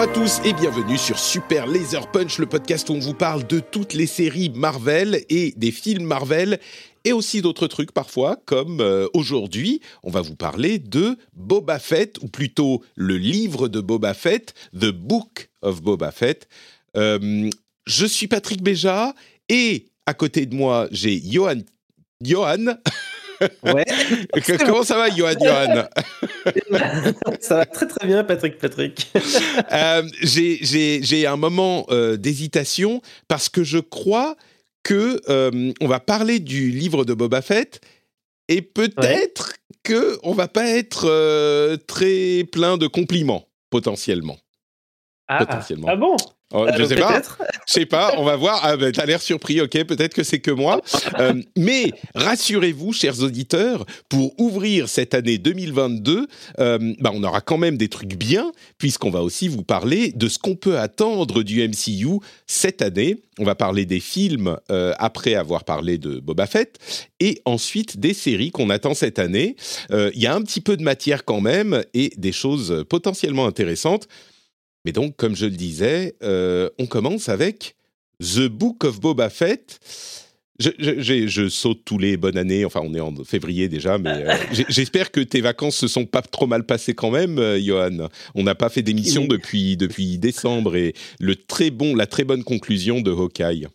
Bonjour à tous et bienvenue sur Super Laser Punch, le podcast où on vous parle de toutes les séries Marvel et des films Marvel et aussi d'autres trucs parfois, comme euh, aujourd'hui, on va vous parler de Boba Fett, ou plutôt le livre de Boba Fett, The Book of Boba Fett. Euh, je suis Patrick Béja et à côté de moi, j'ai Johan. Johan Ouais. Comment ça va, Johan Johan? Ça va très très bien, Patrick Patrick. Euh, j'ai- un moment euh, d'hésitation parce que je crois que euh, on va parler du livre de Boba Fett et peut-être que on va pas être euh, très plein de compliments potentiellement. Ah, Potentiellement. ah bon? Oh, je Euh, sais pas. Je sais pas, on va voir. Ah ben, t'as l'air surpris, ok, peut-être que c'est que moi. Euh, mais rassurez-vous, chers auditeurs, pour ouvrir cette année 2022, euh, bah, on aura quand même des trucs bien, puisqu'on va aussi vous parler de ce qu'on peut attendre du MCU cette année. On va parler des films euh, après avoir parlé de Boba Fett, et ensuite des séries qu'on attend cette année. Il y a un petit peu de matière quand même, et des choses potentiellement intéressantes. Mais donc, comme je le disais, euh, on commence avec The Book of Boba Fett. Je, je- j'ai- je saute tous les bonnes années, enfin on est en février déjà, mais euh, j'espère que tes vacances se sont pas trop mal passées quand même, euh, Johan. On n'a pas fait d'émission depuis, depuis décembre et le très bon, la très bonne conclusion de Hawkeye.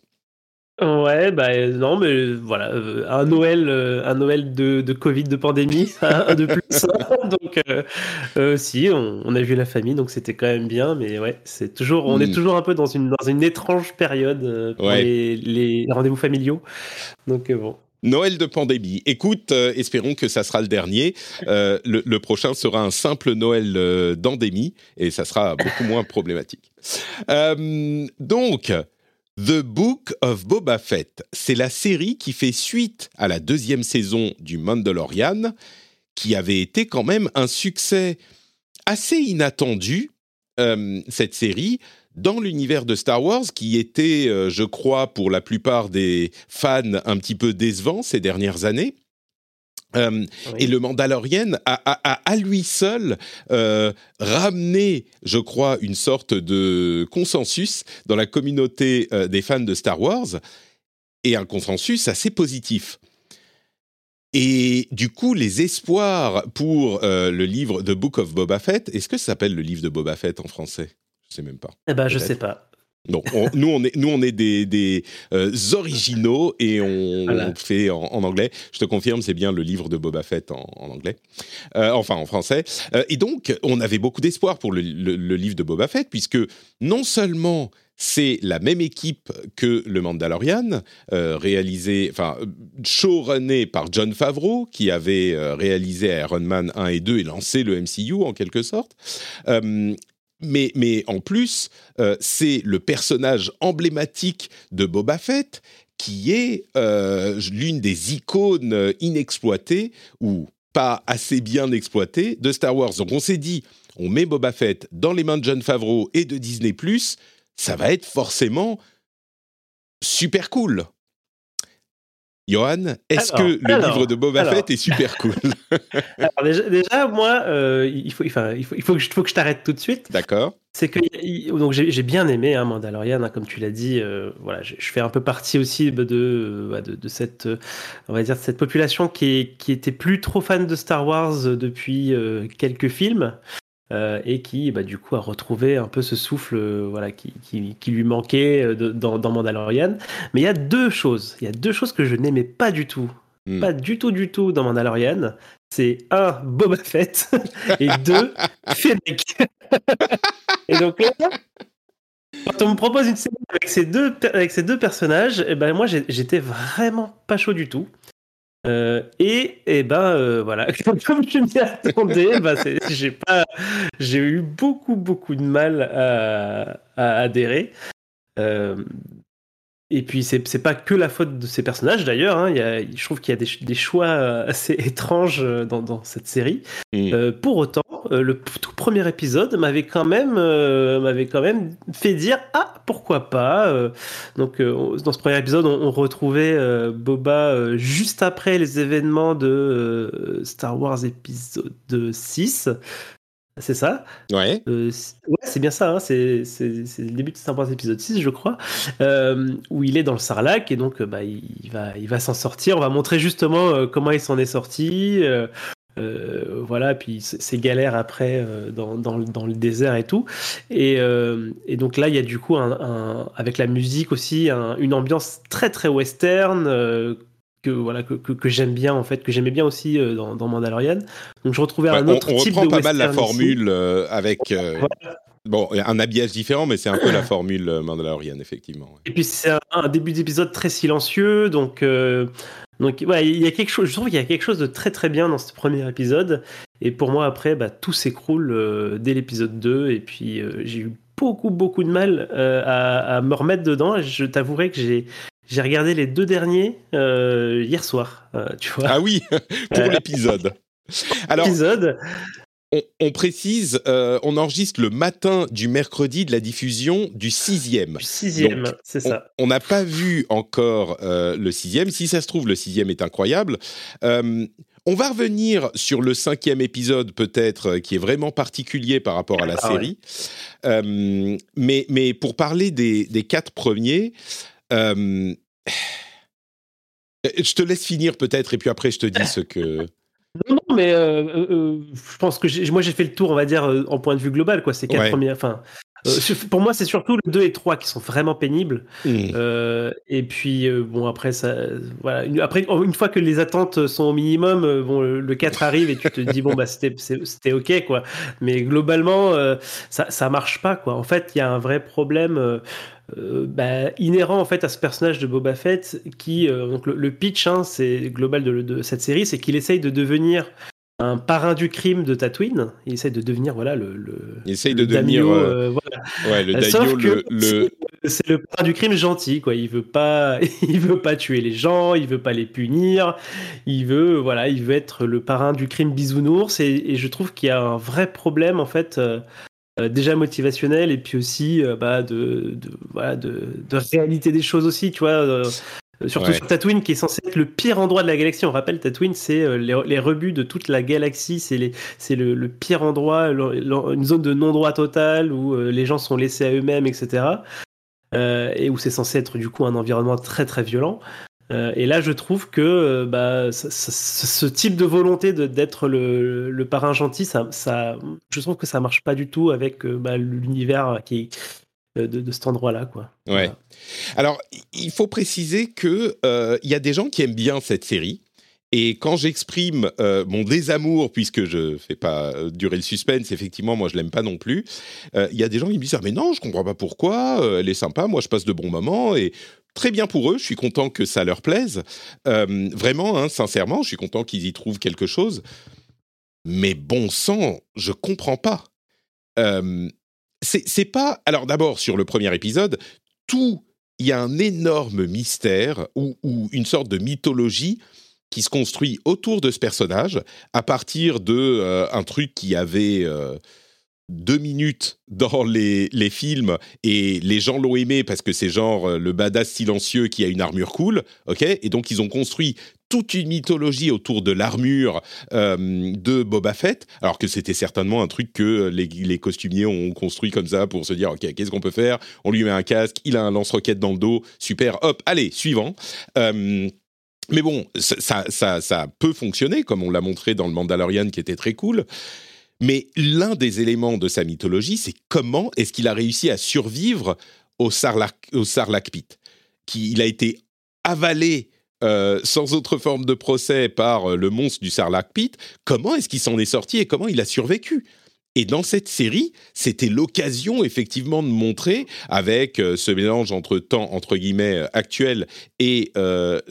Ouais, bah euh, non, mais euh, voilà, euh, un Noël, euh, un Noël de, de Covid, de pandémie, un de plus. hein. donc, si, on, on a vu la famille, donc c'était quand même bien, mais ouais, c'est toujours, on Mm. est toujours un peu dans une, dans une étrange période pour Ouais. les, les rendez-vous familiaux. Donc, bon. Noël de pandémie. Écoute, euh, espérons que ça sera le dernier. Euh, le, le prochain sera un simple Noël euh, d'endémie et ça sera beaucoup moins problématique. Donc, The Book of Boba Fett, c'est la série qui fait suite à la deuxième saison du Mandalorian, qui avait été quand même un succès assez inattendu, euh, cette série, dans l'univers de Star Wars, qui était, euh, je crois, pour la plupart des fans, un petit peu décevant ces dernières années. Euh, Oui. et le Mandalorian a, a- a à lui seul euh, ramené, je crois, une sorte de consensus dans la communauté euh, des fans de Star Wars, et un consensus assez positif. Et du coup, les espoirs pour le livre The Book of Boba Fett, est-ce que ça s'appelle le livre de Boba Fett en français? Je sais même pas. Eh ben, je Peut-être. sais pas. Non, on- nous on est nous on est des, des euh, originaux et on, Voilà. on fait en, en anglais. Je te confirme, c'est bien le livre de Boba Fett en, en anglais, Euh, enfin en français. Euh, et donc on avait beaucoup d'espoir pour le, le- le livre de Boba Fett puisque non seulement c'est la même équipe que le Mandalorian, réalisé, enfin showrunné par John Favreau qui avait réalisé Iron Man 1 et 2 et lancé le MCU en quelque sorte. Mais, mais en plus, euh, c'est le personnage emblématique de Boba Fett qui est euh, l'une des icônes euh, inexploitées ou pas assez bien exploitées de Star Wars. Donc on s'est dit, on met Boba Fett dans les mains de John Favreau et de Disney +, ça va être forcément super cool. Johan, est-ce que le alors, livre de Boba alors. Fett est super cool Alors, déjà, déjà, moi, euh, il, faut, enfin, il, faut, il faut que je, faut que je t'arrête tout de suite. D'accord C'est que donc j'ai bien aimé hein, Mandalorian, hein, comme tu l'as dit. euh, voilà, je, je fais un peu partie aussi de, de, de, de cette, on va dire, de cette population qui, est, qui était plus trop fan de Star Wars depuis euh, quelques films. Euh, et qui, bah, du coup, a retrouvé un peu ce souffle, euh, voilà, qui, qui, qui lui manquait euh, de- dans, dans Mandalorian. Mais il y a deux choses. Il y a deux choses que je n'aimais pas du tout, Hmm. pas du tout, du tout dans Mandalorian. c'est un Boba Fett et deux Fennec. et donc là, quand on me propose une série avec ces deux, avec ces deux personnages, eh ben moi j'étais vraiment pas chaud du tout. Euh, et, et ben euh, voilà, comme je m'y attendais, ben j'ai pas, j'ai eu beaucoup beaucoup de mal à, à adhérer. Euh, et puis c'est pas que la faute de ces personnages d'ailleurs. Hein. je trouve qu'il y a des, des, choix euh, assez étranges euh, dans, dans cette série. Euh, pour autant, le tout premier épisode m'avait quand même m'avait quand même fait dire ah pourquoi pas. donc dans ce premier épisode, on, on retrouvait Boba juste après les événements de Star Wars épisode 6. C'est ça Ouais. Euh, ouais, c'est bien ça. Hein. C'est, le début de Star Wars épisode 6, je crois, euh, où il est dans le Sarlacc et donc bah, il, va, il va s'en sortir. On va montrer justement euh, comment il s'en est sorti. voilà, puis ses galères après dans, dans, dans, le désert et tout. Et, et, donc là, il y a du coup, un, avec la musique aussi, une ambiance très très western que voilà que, que, j'aime bien en fait que j'aimais bien aussi euh, dans, dans, Mandalorian. Donc je retrouvais un autre on, type reprend pas mal la formule euh, avec euh, bon un habillage différent mais c'est un peu la formule Mandalorian effectivement et puis c'est un, début d'épisode très silencieux donc donc ouais, il y a quelque chose je trouve qu'il y a quelque chose de très très bien dans ce premier épisode. Et pour moi après bah, tout s'écroule dès l'épisode 2 et puis j'ai eu beaucoup beaucoup de mal à, à, me remettre dedans. Je t'avouerai que j'ai j'ai regardé les deux derniers euh, hier soir, euh, tu vois. Ah oui, pour euh, l'épisode. Alors, l'épisode. On, précise, on enregistre le matin du mercredi de la diffusion du sixième. Du sixième, c'est ça. On n'a pas vu encore le sixième. Si ça se trouve, le sixième est incroyable. on va revenir sur le cinquième épisode, peut-être, qui est vraiment particulier par rapport à la ah série. mais, mais pour parler des, des quatre premiers, euh, je te laisse finir peut-être et puis après je te dis ce que. Non, non, mais euh, euh, je pense que moi j'ai fait le tour, on va dire, en point de vue global. Quoi. Ces quatre premières. Enfin, pour moi, c'est surtout le 2 et 3 qui sont vraiment pénibles. Mmh. et puis, bon, après, ça, voilà. Après, une fois que les attentes sont au minimum, bon, le 4 arrive et tu te dis, bon, bah, c'était OK, quoi. Mais globalement, ça, ça marche pas, quoi. En fait, il y a un vrai problème. Euh, bah, inhérent en fait à ce personnage de Boba Fett qui euh, donc le, pitch hein, c'est global de, cette série c'est qu'il essaye de devenir un parrain du crime de Tatooine. Il essaye de devenir voilà le, il essaye de devenir euh, ouais, le Sauf que le, c'est le parrain du crime gentil quoi. Il veut pas il veut pas tuer les gens il veut pas les punir. Il veut voilà il veut être le parrain du crime bisounours. Et, et je trouve qu'il y a un vrai problème en fait euh, déjà motivationnel et puis aussi euh, bah, de, de, voilà, de, de, réalité des choses aussi, tu vois. Euh, surtout sur Tatooine, qui est censé être le pire endroit de la galaxie. On rappelle, Tatooine, c'est les, les, rebuts de toute la galaxie. C'est le, le, pire endroit, une zone de non-droit total où les gens sont laissés à eux-mêmes, etc. Euh, et où c'est censé être du coup un environnement très très violent. Euh, et là, je trouve que euh, bah, ce type de volonté d'être le, le, parrain gentil, ça, ça, je trouve que ça marche pas du tout avec euh, bah, l'univers qui de, de, cet endroit-là, quoi. Ouais. Alors, il faut préciser que il y a des gens qui aiment bien cette série. Et quand j'exprime mon désamour, puisque je fais pas durer le suspense, effectivement, moi je l'aime pas non plus. Il y a des gens qui me disent ah mais non, je comprends pas pourquoi. elle est sympa, moi je passe de bons moments et très bien pour eux. Je suis content que ça leur plaise. Euh, vraiment, hein, sincèrement, je suis content qu'ils y trouvent quelque chose. Mais bon sang, je comprends pas. Euh, c'est pas. Alors d'abord, sur le premier épisode, tout. Il y a un énorme mystère ou, une sorte de mythologie qui se construit autour de ce personnage à partir de euh, un truc qui avait deux minutes dans les, les, films et les gens l'ont aimé parce que c'est genre euh, le badass silencieux qui a une armure cool, ok? Et donc ils ont construit toute une mythologie autour de l'armure euh, de Boba Fett, alors que c'était certainement un truc que les, les, costumiers ont construit comme ça pour se dire ok qu'est-ce qu'on peut faire? On lui met un casque, il a un lance-roquette dans le dos, super, hop, allez suivant. Euh, mais bon, ça, ça, ça peut fonctionner, comme on l'a montré dans le Mandalorian qui était très cool. Mais l'un des éléments de sa mythologie, c'est comment est-ce qu'il a réussi à survivre au Sarlacc, Pit. Qui, il a été avalé euh, sans autre forme de procès par euh, le monstre du Sarlacc Pit, comment est-ce qu'il s'en est sorti et comment il a survécu? Et dans cette série, c'était l'occasion effectivement de montrer, avec euh, ce mélange entre temps entre guillemets actuel et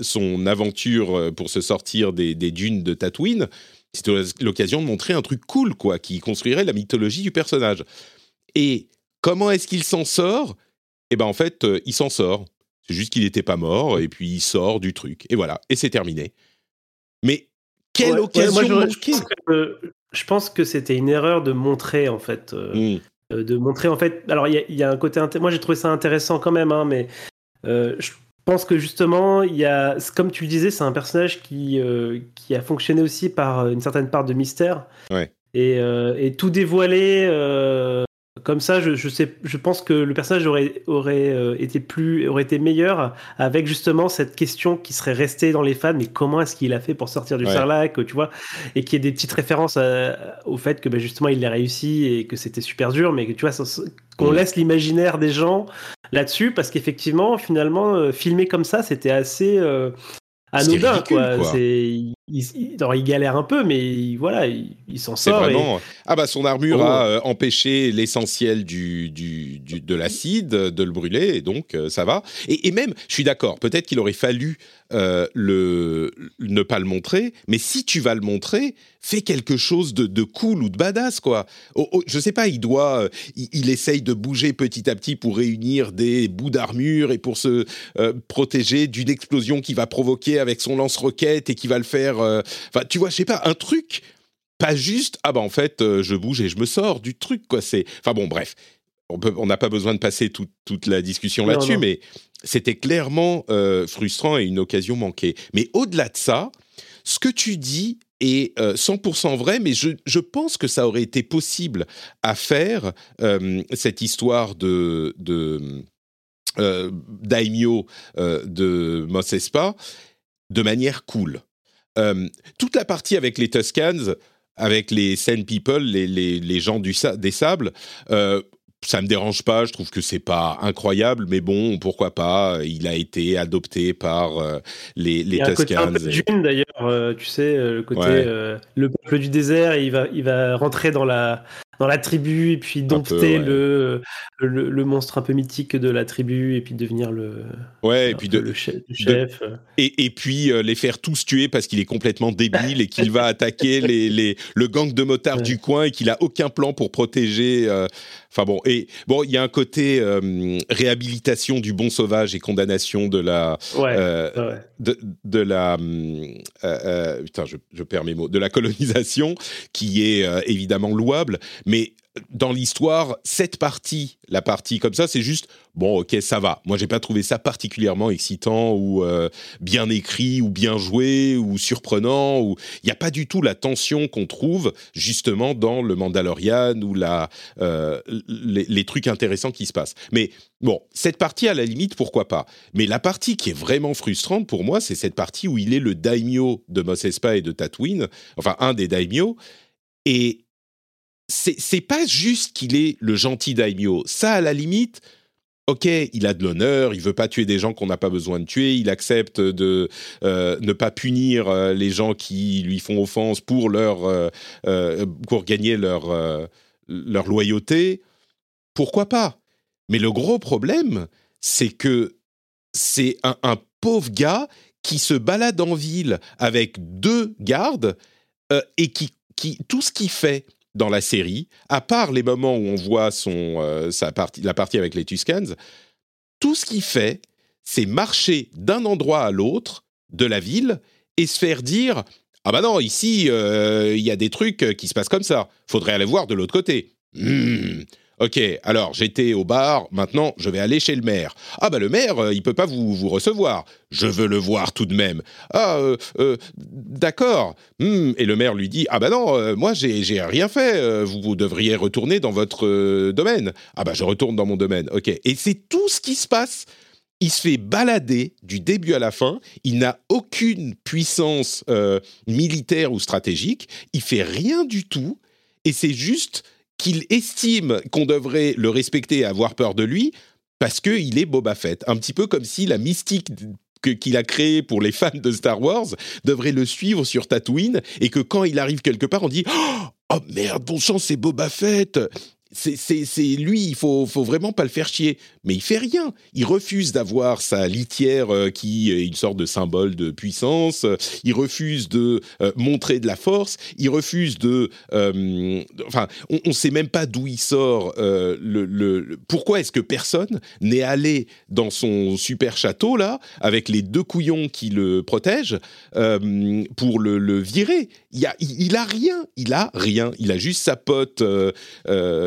son aventure pour se sortir des, des dunes de Tatooine, c'était l'occasion de montrer un truc cool, quoi, qui construirait la mythologie du personnage. Et comment est-ce qu'il s'en sort? Eh ben en fait, il s'en sort. C'est juste qu'il n'était pas mort et puis il sort du truc. Et voilà, et c'est terminé. Mais quelle occasion je, pense que, c'était une erreur de montrer en fait. Euh, hmm. euh, de montrer en fait. Alors il y, a un côté. Moi j'ai trouvé ça intéressant quand même, hein, mais euh, je pense que justement, il y a, comme tu le disais, c'est un personnage qui, qui a fonctionné aussi par une certaine part de mystère. Ouais. Et, et, tout dévoiler comme ça, je, je, sais, je pense que le personnage aurait, aurait euh, été plus, aurait été meilleur avec justement cette question qui serait restée dans les fans. Mais comment est-ce qu'il a fait pour sortir du Sarlacc, tu vois, et qu'il y ait des petites références au fait que ben, justement il l'a réussi et que c'était super dur, mais que tu vois, qu'on laisse l'imaginaire des gens là-dessus, parce qu'effectivement, finalement, euh, filmer comme ça, c'était assez euh, anodin, quoi. C'est il, il, galère un peu, mais voilà, il, s'en sort. Vraiment... Ah bah son armure oh. a euh, empêché l'essentiel du, du, de l'acide de le brûler, et donc euh, ça va. Et, et, même, je suis d'accord, peut-être qu'il aurait fallu euh, le, ne pas le montrer, mais si tu vas le montrer, fais quelque chose de, de cool ou de badass, quoi. Oh, oh, je sais pas, il doit, euh, il, essaye de bouger petit à petit pour réunir des bouts d'armure et pour se protéger d'une explosion qui va provoquer avec son lance-roquette et qui va le faire. Enfin, tu vois, je sais pas, un truc pas juste ah bah en fait je bouge et je me sors du truc quoi c'est enfin bon bref on n'a pas besoin de passer toute la discussion là-dessus mais c'était clairement euh, frustrant et une occasion manquée. Mais au-delà de ça, ce que tu dis est 100% euh, vrai, mais je, pense que ça aurait été possible à faire, euh, cette histoire de, de daimyo de Mos Espa, de manière cool. Toute la partie avec les Tuscans, avec les Sand People, les, les, gens du, des sables, ça me dérange pas. Je trouve que c'est pas incroyable, mais bon, pourquoi pas. Il a été adopté par euh, les les un peu d'ailleurs. Euh, tu sais, euh, le côté le peuple du désert. il va il va rentrer dans la dans la tribu et puis dompter le, le, monstre un peu mythique de la tribu et puis devenir le ouais et puis de, le chef, et, et, puis les faire tous tuer parce qu'il est complètement débile et qu'il va attaquer les, les, le gang de motards du coin et qu'il a aucun plan pour protéger Enfin bon, et bon, il y a un côté euh, réhabilitation du bon sauvage et condamnation de la, euh, De, de, la, euh, putain, je, je, perds mes mots, de la colonisation qui est évidemment louable, mais dans l'histoire, cette partie, la partie comme ça, c'est juste bon, ok, ça va. Moi, j'ai pas trouvé ça particulièrement excitant ou euh, bien écrit ou bien joué ou surprenant. Ou il n'y a pas du tout la tension qu'on trouve justement dans le Mandalorian ou la euh, les, trucs intéressants qui se passent. Mais bon, cette partie à la limite, pourquoi pas? Mais la partie qui est vraiment frustrante pour moi, c'est cette partie où il est le daimyo de Mos Espa et de Tatooine, enfin un des daimyo. Et c'est pas juste qu'il est le gentil daimyo. Ça, à la limite, ok, il a de l'honneur, il veut pas tuer des gens qu'on n'a pas besoin de tuer, il accepte de euh, ne pas punir euh, les gens qui lui font offense pour leur euh, pour gagner leur leur loyauté. Pourquoi pas? Mais le gros problème, c'est que c'est un, un, pauvre gars qui se balade en ville avec deux gardes et qui, qui tout ce qu'il fait dans la série, à part les moments où on voit son, euh, sa partie, la partie avec les Tuscans, tout ce qu'il fait, c'est marcher d'un endroit à l'autre de la ville et se faire dire ah bah non ici euh, il y a des trucs qui se passent comme ça, faudrait aller voir de l'autre côté. Hmm. Ok, alors j'étais au bar, maintenant je vais aller chez le maire. Ah bah le maire, euh, il peut pas vous, vous recevoir. Je veux le voir tout de même. Ah, euh, euh, d'accord. Hmm, et le maire lui dit, ah bah non, moi j'ai rien fait, vous, vous, devriez retourner dans votre domaine. Ah bah je retourne dans mon domaine, ok. Et c'est tout ce qui se passe. Il se fait balader du début à la fin. Il n'a aucune puissance militaire ou stratégique. Il fait rien du tout. Et c'est juste qu'il estime qu'on devrait le respecter et avoir peur de lui parce qu'il est Boba Fett. Un petit peu comme si la mystique qu'il a créé pour les fans de Star Wars devrait le suivre sur Tatooine et que quand il arrive quelque part, on dit oh merde, bon chance, c'est Boba Fett c'est lui, il faut, faut vraiment pas le faire chier. Mais il fait rien. Il refuse d'avoir sa litière euh, qui est une sorte de symbole de puissance. Il refuse de euh, montrer de la force. Il refuse de. Euh, enfin, on ne sait même pas d'où il sort. le, pourquoi est-ce que personne n'est allé dans son super château là avec les deux couillons qui le protègent pour le, virer il a, il, a rien. Il a rien. Il a juste sa pote.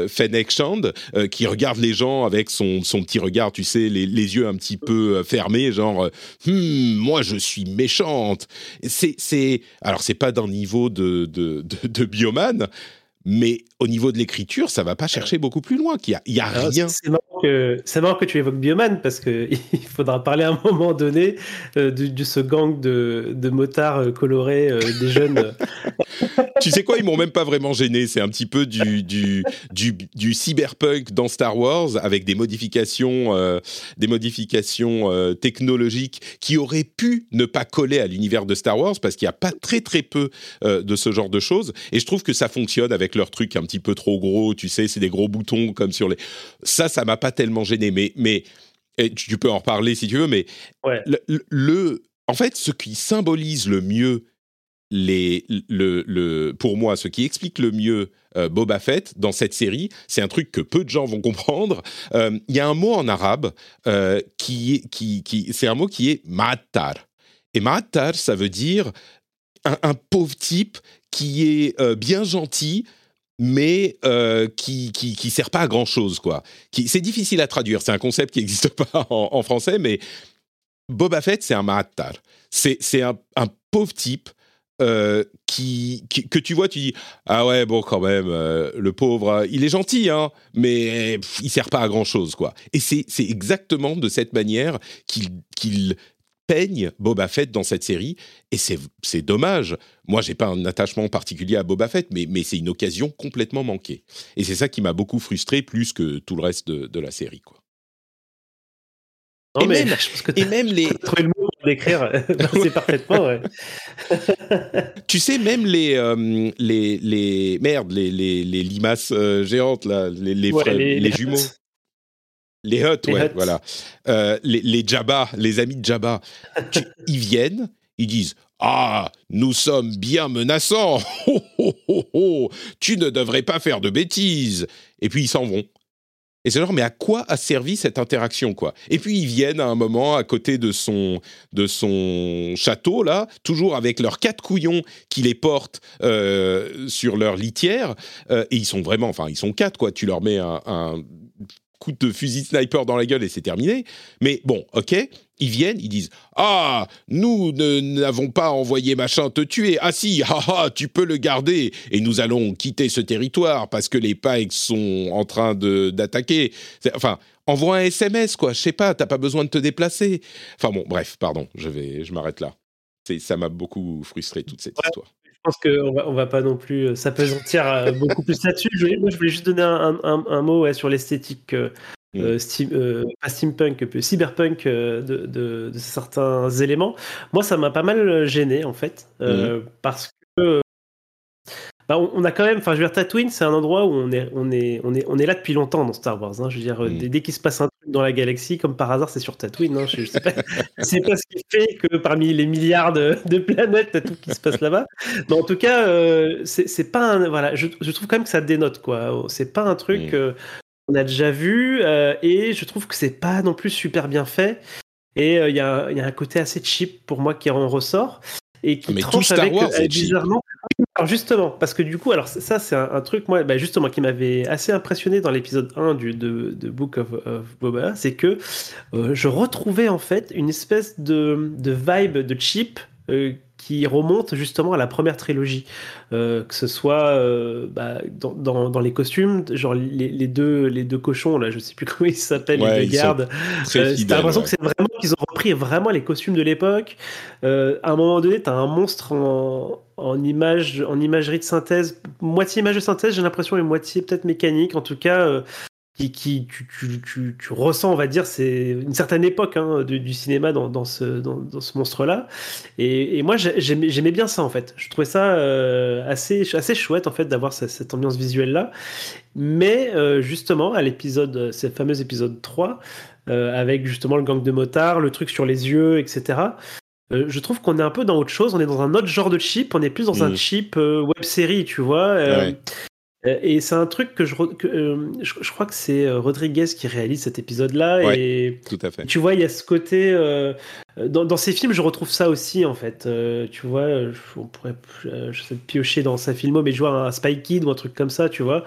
Fennec Shand, euh, qui regarde les gens avec son, son petit regard, tu sais, les, yeux un petit peu euh, fermés, genre, euh, hmm, moi je suis méchante. C'est, c'est, alors c'est pas d'un niveau de, de, de, de bioman, mais au niveau de l'écriture, ça va pas chercher beaucoup plus loin. Il y a, y a rien. C'est marrant, que, c'est marrant que tu évoques Bioman parce que il faudra parler à un moment donné euh, de, ce gang de, de motards euh, colorés euh, des jeunes. tu sais quoi, ils m'ont même pas vraiment gêné. C'est un petit peu du, du, du, du, cyberpunk dans Star Wars avec des modifications, des modifications technologiques qui auraient pu ne pas coller à l'univers de Star Wars parce qu'il y a pas très très peu de ce genre de choses. Et je trouve que ça fonctionne avec leur truc un petit peu trop gros, tu sais, c'est des gros boutons comme sur les. Ça, ça m'a pas tellement gêné, mais mais tu peux en reparler si tu veux, mais le, en fait, ce qui symbolise le mieux les, le, le, pour moi, ce qui explique le mieux euh, Boba Fett dans cette série, c'est un truc que peu de gens vont comprendre. Euh, il y a un mot en arabe euh, qui, qui, qui c'est un mot qui est ma'attar. Et ma'attar, ça veut dire un, un, pauvre type qui est bien gentil, mais euh, qui, qui, qui sert pas à grand chose quoi. c'est difficile à traduire. C'est un concept qui n'existe pas en, français, mais Boba Fett c'est un Mahattar. C'est un, un, pauvre type. Euh, qui, que tu vois, tu dis ah ouais bon quand même euh, le pauvre il est gentil hein mais il sert pas à grand chose quoi et c'est exactement de cette manière qu'il peigne Boba Fett dans cette série, et c'est dommage. Moi, j'ai pas un attachement particulier à Boba Fett, mais, mais c'est une occasion complètement manquée. Et c'est ça qui m'a beaucoup frustré, plus que tout le reste de, la série. Quoi. et, même, et même les... le mot pour décrire, c'est parfaitement, ouais. tu sais, même les, euh, les, les... Merde, les, les, les limaces euh, géantes, là, les, les, les jumeaux. Les Hutt, ouais, voilà. Euh, les, les Jabba, les amis de Jabba, ils viennent, ils disent Ah, nous sommes bien menaçants. tu ne devrais pas faire de bêtises. Et puis ils s'en vont. Et c'est genre, mais à quoi a servi cette interaction, quoi? Et puis ils viennent à un moment à côté de son, de son château, là, toujours avec leurs quatre couillons qui les portent euh, sur leur litière. Euh, et ils sont vraiment, enfin, ils sont quatre, quoi. Tu leur mets un coup de fusil sniper dans la gueule et c'est terminé. Mais bon, ok, ils viennent, ils disent Ah, nous n'avons pas envoyé machin te tuer. Ah si, ah, ah, tu peux le garder et nous allons quitter ce territoire parce que les Pikes sont en train d'attaquer. Enfin, envoie un SMS, quoi. Je sais pas, t'as pas besoin de te déplacer. Enfin bon, bref, pardon, je, vais, je m'arrête là. Ça m'a beaucoup frustré toute cette histoire pense qu'on va, on va pas non plus euh, s'apesantir euh, beaucoup plus là-dessus. moi, je voulais juste donner un, mot sur l'esthétique, euh, mm. pas steampunk, cyberpunk de, certains éléments. Moi, ça m'a pas mal gêné, en fait, mm. parce que bah, on, a quand même, enfin, je veux dire, Tatooine, c'est un endroit où on est, on est, on est, on est là depuis longtemps dans Star Wars. Hein. je veux dire, mm. dès, qu'il se passe un truc dans la galaxie, comme par hasard, c'est sur Tatooine. Hein. je, sais pas, c'est pas ce qui fait que parmi les milliards de, planètes, t'as tout qui se passe là-bas. Mais en tout cas, euh, c'est pas un, voilà, je, trouve quand même que ça dénote quoi. C'est pas un truc qu'on mm. a déjà vu euh, et je trouve que c'est pas non plus super bien fait. Et euh, il y, a, y, a, un côté assez cheap pour moi qui en ressort et qui mais tranche avec bizarrement alors justement, parce que du coup, alors ça c'est un, truc moi, bah, justement qui m'avait assez impressionné dans l'épisode 1 du, de, de Book of, Boba, c'est que euh, je retrouvais en fait une espèce de, de vibe de cheap euh, qui remonte justement à la première trilogie, euh, que ce soit bah, dans, dans, dans, les costumes, genre les, les, deux les deux cochons là, je sais plus comment ils s'appellent, les deux gardes. T'as l'impression que c'est vraiment qu'ils ont repris vraiment les costumes de l'époque. à un moment donné, t'as un monstre en en, image, en imagerie de synthèse, moitié image de synthèse, j'ai l'impression, et moitié peut-être mécanique, en tout cas, euh, qui, qui tu, tu, tu, tu, ressens, on va dire, c'est une certaine époque hein, du, du, cinéma dans, dans ce, dans, dans ce monstre-là. Et, et, moi, j'aimais bien ça, en fait. Je trouvais ça euh, assez, assez chouette, en fait, d'avoir cette, cette, ambiance visuelle-là. Mais euh, justement, à l'épisode, ce fameux épisode 3, euh, avec justement le gang de motards, le truc sur les yeux, etc., euh, je trouve qu'on est un peu dans autre chose. On est dans un autre genre de chip. On est plus dans mmh. un chip web série, tu vois. Ouais. Et c'est un truc que je, que, euh, je, je, crois que c'est Rodriguez qui réalise cet épisode-là. Ouais, et tout à fait. Tu vois, il y a ce côté. Euh, dans, dans, ces films, je retrouve ça aussi, en fait. Euh, tu vois, on pourrait je sais, piocher dans sa filmo, mais je vois un Spy Kid ou un truc comme ça, tu vois.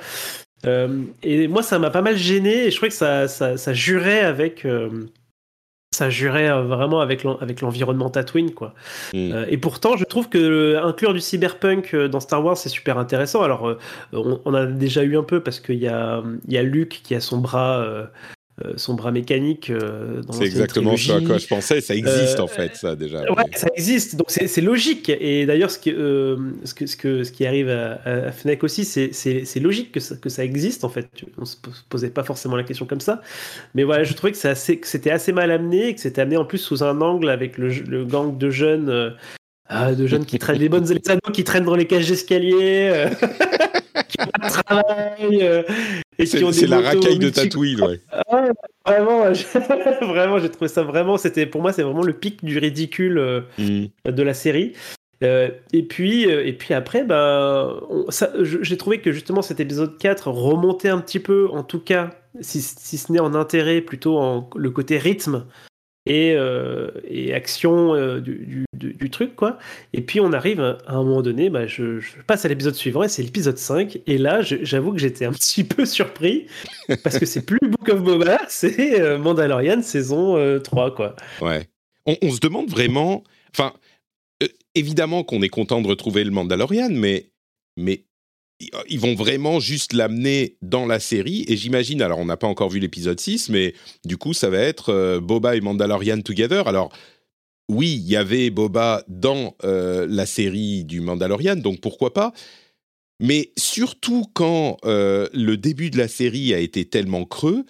et moi, ça m'a pas mal gêné. Et je crois que ça, ça, ça jurait avec ça jurait vraiment avec l'environnement Tatooine quoi. Mm. Euh, et pourtant, je trouve que inclure du cyberpunk dans Star Wars c'est super intéressant. Alors, euh, on, on, a déjà eu un peu parce qu'il y a, il y a Luke qui a son bras euh, euh, son bras mécanique. Euh, c'est exactement ce à quoi je pensais. Ça existe euh, en fait, ça déjà. Ouais, ça existe. Donc c'est logique. Et d'ailleurs, ce, euh, ce, que, ce, que, ce qui arrive à, à Fnac aussi, c'est logique que ça, que ça existe en fait. On se posait pas forcément la question comme ça. Mais voilà, je trouvais que c'était assez, assez, mal amené, que c'était amené en plus sous un angle avec le, le gang de jeunes. Ah, de jeunes qui traînent des bonnes les ados qui traînent dans les cages d'escalier, qui ont c'est la racaille de Tatooine, ouais. Ah, vraiment, vraiment, j'ai trouvé ça vraiment. C'était pour moi, c'est vraiment le pic du ridicule euh, mm. de la série. Euh, et puis, euh, et puis après, bah, j'ai trouvé que justement cet épisode 4 remontait un petit peu, en tout cas, si, si ce n'est en intérêt, plutôt en le côté rythme et, euh, et action euh, du, truc, quoi. Et puis on arrive à un moment donné, bah, je, je passe à l'épisode suivant et c'est l'épisode 5. Et là, j'avoue que j'étais un petit peu surpris parce que c'est plus Book of Boba, c'est euh, Mandalorian saison 3, quoi. Ouais. On, on, se demande vraiment. Enfin, évidemment qu'on est content de retrouver le Mandalorian, mais, mais ils vont vraiment juste l'amener dans la série. Et j'imagine, alors on n'a pas encore vu l'épisode 6, mais du coup, ça va être euh, Boba et Mandalorian together. Alors, oui, il y avait Boba dans euh, la série du Mandalorian, donc pourquoi pas Mais surtout quand euh, le début de la série a été tellement creux,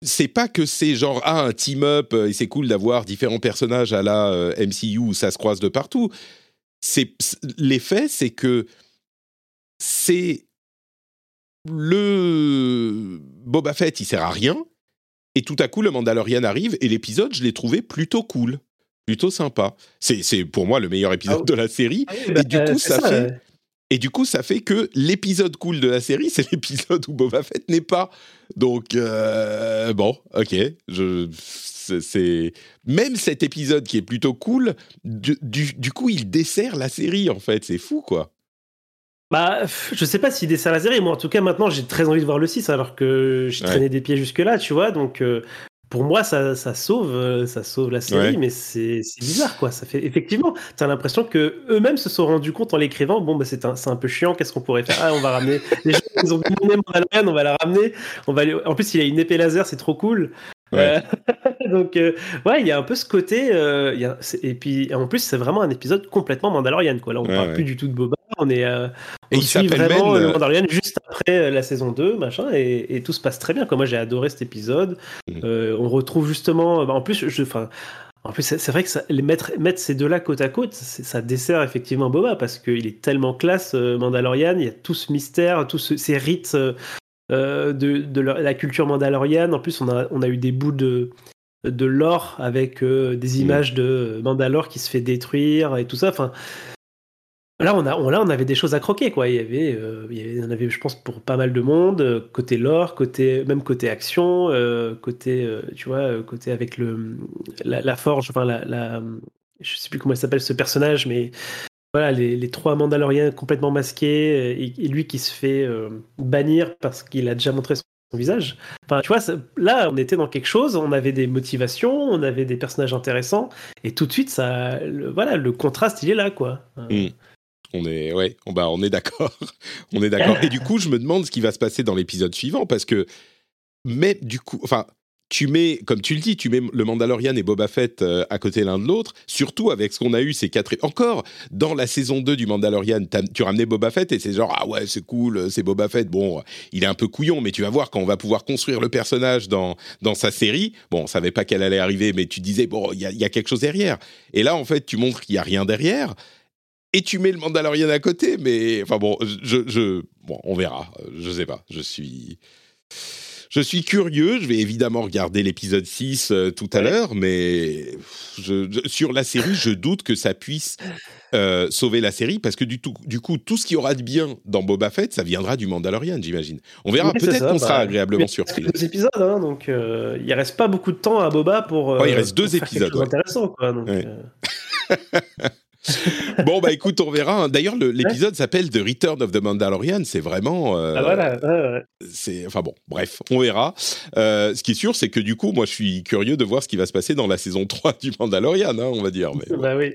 c'est pas que c'est genre ah un team up et c'est cool d'avoir différents personnages à la MCU où ça se croise de partout. C'est l'effet, c'est que c'est le Boba Fett, il sert à rien. Et tout à coup, le Mandalorian arrive et l'épisode, je l'ai trouvé plutôt cool, plutôt sympa. C'est pour moi le meilleur épisode ah, de la série. Ah oui, bah, et du coup, ça, ça, fait. Et du coup, ça fait que l'épisode cool de la série, c'est l'épisode où Boba Fett n'est pas. Donc, euh, bon, ok. Je, c'est même cet épisode qui est plutôt cool. Du, du, du coup, il dessert la série en fait. C'est fou, quoi. Bah, je sais pas s'il dessert la série. Moi, en tout cas, maintenant, j'ai très envie de voir le 6, alors que j'ai ouais. traîné des pieds jusque-là, tu vois. Donc, euh, pour moi, ça, ça, sauve, euh, ça sauve la série, ouais. mais c'est bizarre, quoi. Ça fait effectivement, t'as l'impression que eux-mêmes se sont rendus compte en l'écrivant. Bon, bah, c'est un, un, peu chiant. Qu'est-ce qu'on pourrait faire? Ah, on va ramener. Les gens, ils ont demandé Mandalorian, on va la ramener. On va. En plus, il a une épée laser, c'est trop cool. Ouais. Euh, donc, euh, ouais, il y a un peu ce côté. Euh, y a, et puis, en plus, c'est vraiment un épisode complètement Mandalorian. Quoi. Là, on ne ouais, parle ouais. plus du tout de Boba. On est. Euh, on suit vraiment le Mandalorian juste après la saison 2, machin, et, et tout se passe très bien. Quoi. Moi, j'ai adoré cet épisode. Mmh. on retrouve justement. Bah, en plus, je. Enfin, en plus, c'est vrai que ça, les mettre, mettre ces deux-là côte à côte, ça dessert effectivement Boba parce qu'il est tellement classe, euh, Mandalorian. Il y a tout ce mystère, tous ce, ces rites euh, de, de, la culture mandaloriane. En plus, on a, on a eu des bouts de, de lore avec euh, des images de Mandalore qui se fait détruire et tout ça. Enfin, là, on, a, là, on avait des choses à croquer, quoi. Il y avait, euh, il y en avait, je pense, pour pas mal de monde, côté lore, côté, même côté action, euh, côté, euh, tu vois, côté avec le, la, forge, enfin, la, je sais plus comment elle s'appelle ce personnage, mais voilà, les, trois Mandaloriens complètement masqués et, lui qui se fait euh, bannir parce qu'il a déjà montré son, visage. Enfin, tu vois, là, on était dans quelque chose, on avait des motivations, on avait des personnages intéressants, et tout de suite, ça, le, voilà, le contraste, il est là, quoi. Mmh. On est, ouais, on, bah, on est d'accord. on est d'accord. Et du coup, je me demande ce qui va se passer dans l'épisode suivant parce que, mais du coup, enfin, tu mets, comme tu le dis, tu mets le Mandalorian et Boba Fett euh, à côté l'un de l'autre, surtout avec ce qu'on a eu ces quatre... Encore, dans la saison 2 du Mandalorian, tu ramenais Boba Fett et c'est genre, ah ouais, c'est cool, c'est Boba Fett, bon, il est un peu couillon, mais tu vas voir quand on va pouvoir construire le personnage dans, dans sa série, bon, on savait pas qu'elle allait arriver, mais tu disais, bon, il y a, y a, quelque chose derrière. Et là, en fait, tu montres qu'il y a rien derrière, et tu mets le Mandalorian à côté, mais, enfin bon, je, je bon, on verra, je sais pas, je suis... Je suis curieux, je vais évidemment regarder l'épisode 6 euh, tout à l'heure, mais je, je, sur la série, je doute que ça puisse euh, sauver la série, parce que du, tout, du coup, tout ce qui aura de bien dans Boba Fett, ça viendra du Mandalorian, j'imagine. On verra, Oui, peut-être qu'on sera bah, agréablement surpris. Deux épisodes, hein, donc euh, il reste pas beaucoup de temps à Boba pour. euh, Ouais, il reste deux épisodes, ouais. Intéressant, quoi. Donc, bon, bah écoute, on verra. hein. D'ailleurs, le- l'épisode s'appelle The Return of the Mandalorian, c'est vraiment... euh, Ah voilà. ouais, ouais. c'est enfin bon bref on verra Euh, ce qui est sûr c'est que du coup moi je suis curieux de voir ce qui va se passer dans la saison 3 du Mandalorian hein, on va dire mais Bah oui.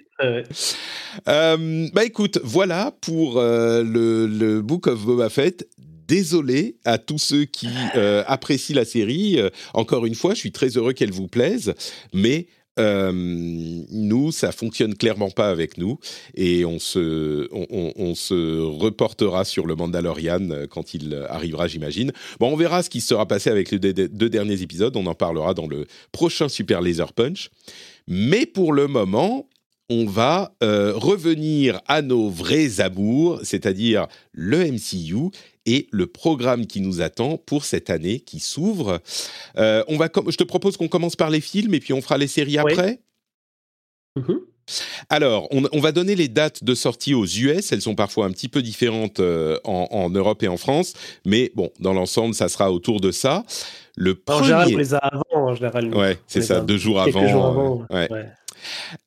Euh, bah écoute voilà pour euh, le, le Book of Boba Fett Désolé à tous ceux qui euh, apprécient la série. Euh, encore une fois, je suis très heureux qu'elle vous plaise, mais euh, nous, ça fonctionne clairement pas avec nous, et on se, on, se reportera sur le Mandalorian euh, quand il arrivera, j'imagine. Bon, on verra ce qui sera passé avec les deux, deux derniers épisodes. On en parlera dans le prochain Super Laser Punch. Mais pour le moment, on va euh, revenir à nos vrais amours, c'est-à-dire le MCU et le programme qui nous attend pour cette année qui s'ouvre. Euh, on va, je te propose qu'on commence par les films et puis on fera les séries Oui. après. Mhm. Alors, on, on va donner les dates de sortie aux US. Elles sont parfois un petit peu différentes euh, en, en Europe et en France, mais bon, dans l'ensemble, ça sera autour de ça. Le En général, on premier, les a avant, en général. ouais, c'est ça, deux jours avant. jours euh, avant. ouais. ouais.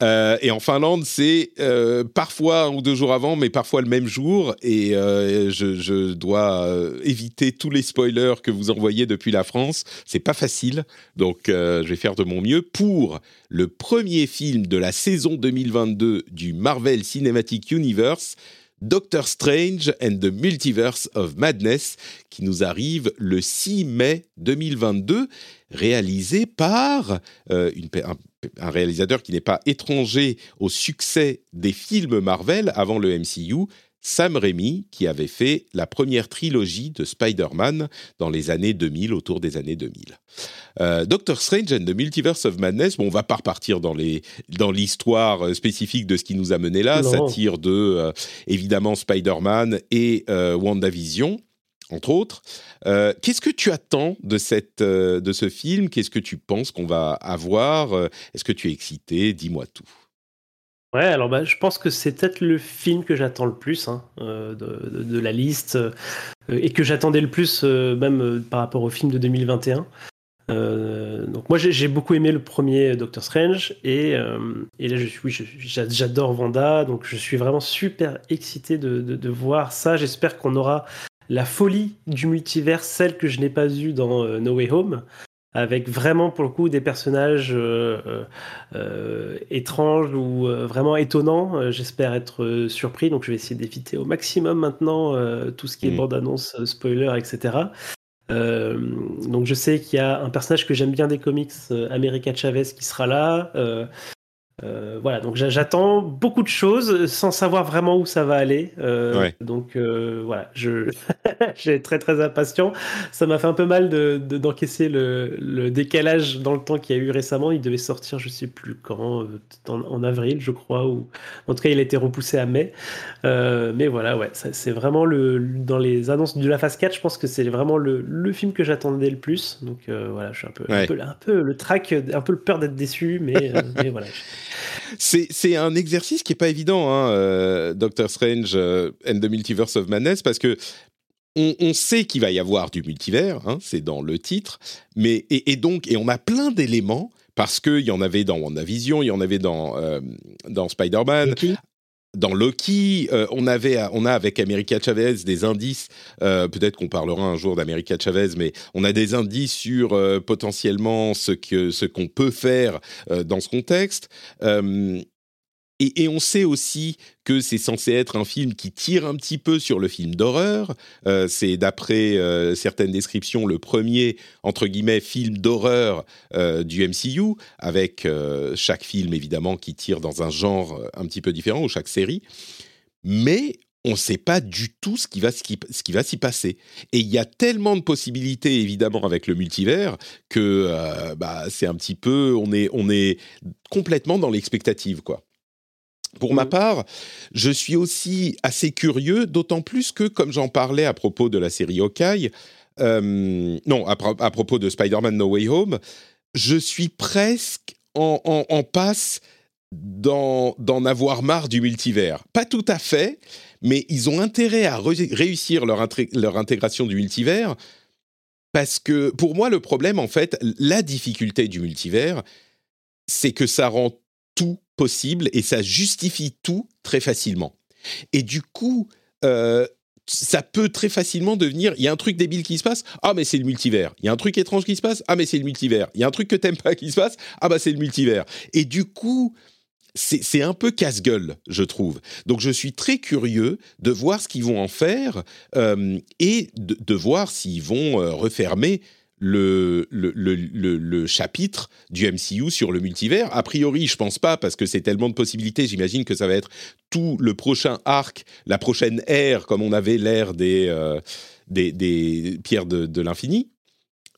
Euh, et en Finlande, c'est euh, parfois un ou deux jours avant, mais parfois le même jour. Et euh, je, dois éviter tous les spoilers que vous envoyez depuis la France. C'est pas facile, donc je vais faire de mon mieux pour le premier film de la saison 2022 du Marvel Cinematic Universe. Doctor Strange and the Multiverse of Madness, qui nous arrive le 6 mai 2022, réalisé par une, un, un réalisateur qui n'est pas étranger au succès des films Marvel avant le MCU, Sam Raimi, qui avait fait la première trilogie de Spider-Man dans les années 2000, autour des années 2000. Euh, Doctor Strange and the Multiverse of Madness, bon, on va pas repartir dans les dans l'histoire euh, spécifique de ce qui nous a mené là. Non. Ça tire de euh, évidemment Spider-Man et euh, WandaVision, entre autres. Euh, Qu'est-ce que tu attends de cette euh, de ce film? Qu'est-ce que tu penses qu'on va avoir? Euh, Est-ce que tu es excité? Dis-moi tout. Ouais, alors bah, je pense que c'est peut-être le film que j'attends le plus hein, de, la liste et que j'attendais le plus même par rapport au film de 2021. Euh, donc moi j'ai beaucoup aimé le premier Doctor Strange et, et là je suis oui, j'adore Wanda donc je suis vraiment super excité de voir ça. J'espère qu'on aura la folie du multivers, celle que je n'ai pas eue dans euh, No Way Home, avec vraiment pour le coup des personnages euh, euh, étranges ou vraiment étonnants. J'espère être surpris, donc je vais essayer d'éviter au maximum maintenant tout ce qui est Mm. bande-annonce, spoiler, etc. Euh, donc je sais qu'il y a un personnage que j'aime bien des comics, euh, America Chavez, qui sera là. Euh, euh, voilà, donc j'a- j'attends beaucoup de choses sans savoir vraiment où ça va aller. Euh, Ouais. Donc euh, voilà, je j'ai très très impatient. Ça m'a fait un peu mal de de- d'encaisser le, le décalage dans le temps qu'il y a eu récemment. Il devait sortir, je sais plus quand, en, en avril, je crois, ou en tout cas il a été repoussé à mai. Mais voilà, ouais, c'est vraiment le dans les annonces de la phase 4, je pense que c'est vraiment le, le film que j'attendais le plus. Donc voilà, je suis un peu, Ouais. un peu, un peu le track, un peu le peur d'être déçu, mais, mais voilà. C'est un exercice qui est pas évident, hein, euh, Doctor Strange euh, and the Multiverse of Madness, parce que on, sait qu'il va y avoir du multivers, hein, c'est dans le titre, mais et, donc et on a plein d'éléments parce qu'il y en avait dans WandaVision, il y en avait dans euh, dans Spider-Man, dans Loki, euh, on avait, on a avec America Chavez des indices. euh, Peut-être qu'on parlera un jour d'America Chavez, mais on a des indices sur euh, potentiellement ce ce qu'on peut faire euh, dans ce contexte. Et, on sait aussi que c'est censé être un film qui tire un petit peu sur le film d'horreur. Euh, c'est d'après euh, certaines descriptions le premier entre guillemets film d'horreur euh, du MCU, avec chaque film évidemment qui tire dans un genre un petit peu différent ou chaque série. Mais on ne sait pas du tout ce qui va, ce qui, va s'y passer. Et il y a tellement de possibilités, évidemment, avec le multivers, que bah, c'est un petit peu, on est, on est complètement dans l'expectative, quoi. Pour ma mmh. part, je suis aussi assez curieux, d'autant plus que, comme j'en parlais à propos de la série Hawkeye, euh, non, à, propos de Spider-Man No Way Home, je suis presque en, passe d'en avoir marre du multivers. Pas tout à fait, mais ils ont intérêt à réussir leur, leur intégration du multivers, parce que pour moi, le problème, en fait, la difficulté du multivers, c'est que ça rend possible et ça justifie tout très facilement. Et du coup, euh, ça peut très facilement devenir, il y a un truc débile qui se passe, ah mais c'est le multivers. Il y a un truc étrange qui se passe, ah mais c'est le multivers. Il y a un truc que t'aimes pas qui se passe, ah bah c'est le multivers. Et du coup, c'est un peu casse-gueule, je trouve. Donc je suis très curieux de voir ce qu'ils vont en faire euh, et de, voir s'ils vont euh, refermer le, le, le, le, chapitre du MCU sur le multivers. A priori, je pense pas, parce que c'est tellement de possibilités. J'imagine que ça va être tout le prochain arc, la prochaine ère, comme on avait l'ère des, euh, des, des, pierres de, de l'infini.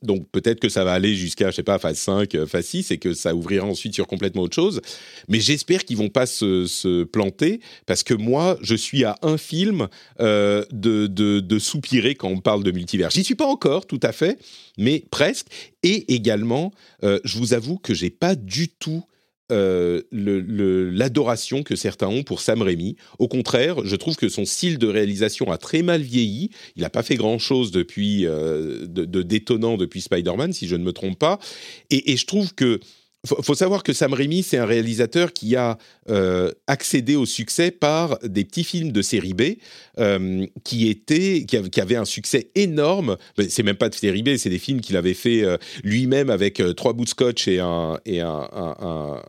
Donc peut-être que ça va aller jusqu'à, je sais pas, phase 5, euh, phase 6, et que ça ouvrira ensuite sur complètement autre chose. Mais j'espère qu'ils vont pas se, planter, parce que moi, je suis à un film euh, de, soupirer quand on parle de multivers. J'y suis pas encore, tout à fait, mais presque. Et également, euh, je vous avoue que j'ai pas du tout euh, l'adoration que certains ont pour Sam Raimi. Au contraire, je trouve que son style de réalisation a très mal vieilli. Il n'a pas fait grand-chose depuis euh, de, détonnant depuis Spider-Man, si je ne me trompe pas. Et, je trouve que faut, faut savoir que Sam Raimi, c'est un réalisateur qui a euh, accédé au succès par des petits films de série B qui étaient, qui, avaient un succès énorme. C'est même pas de série B, c'est des films qu'il avait fait lui-même avec trois bouts de scotch et un, et un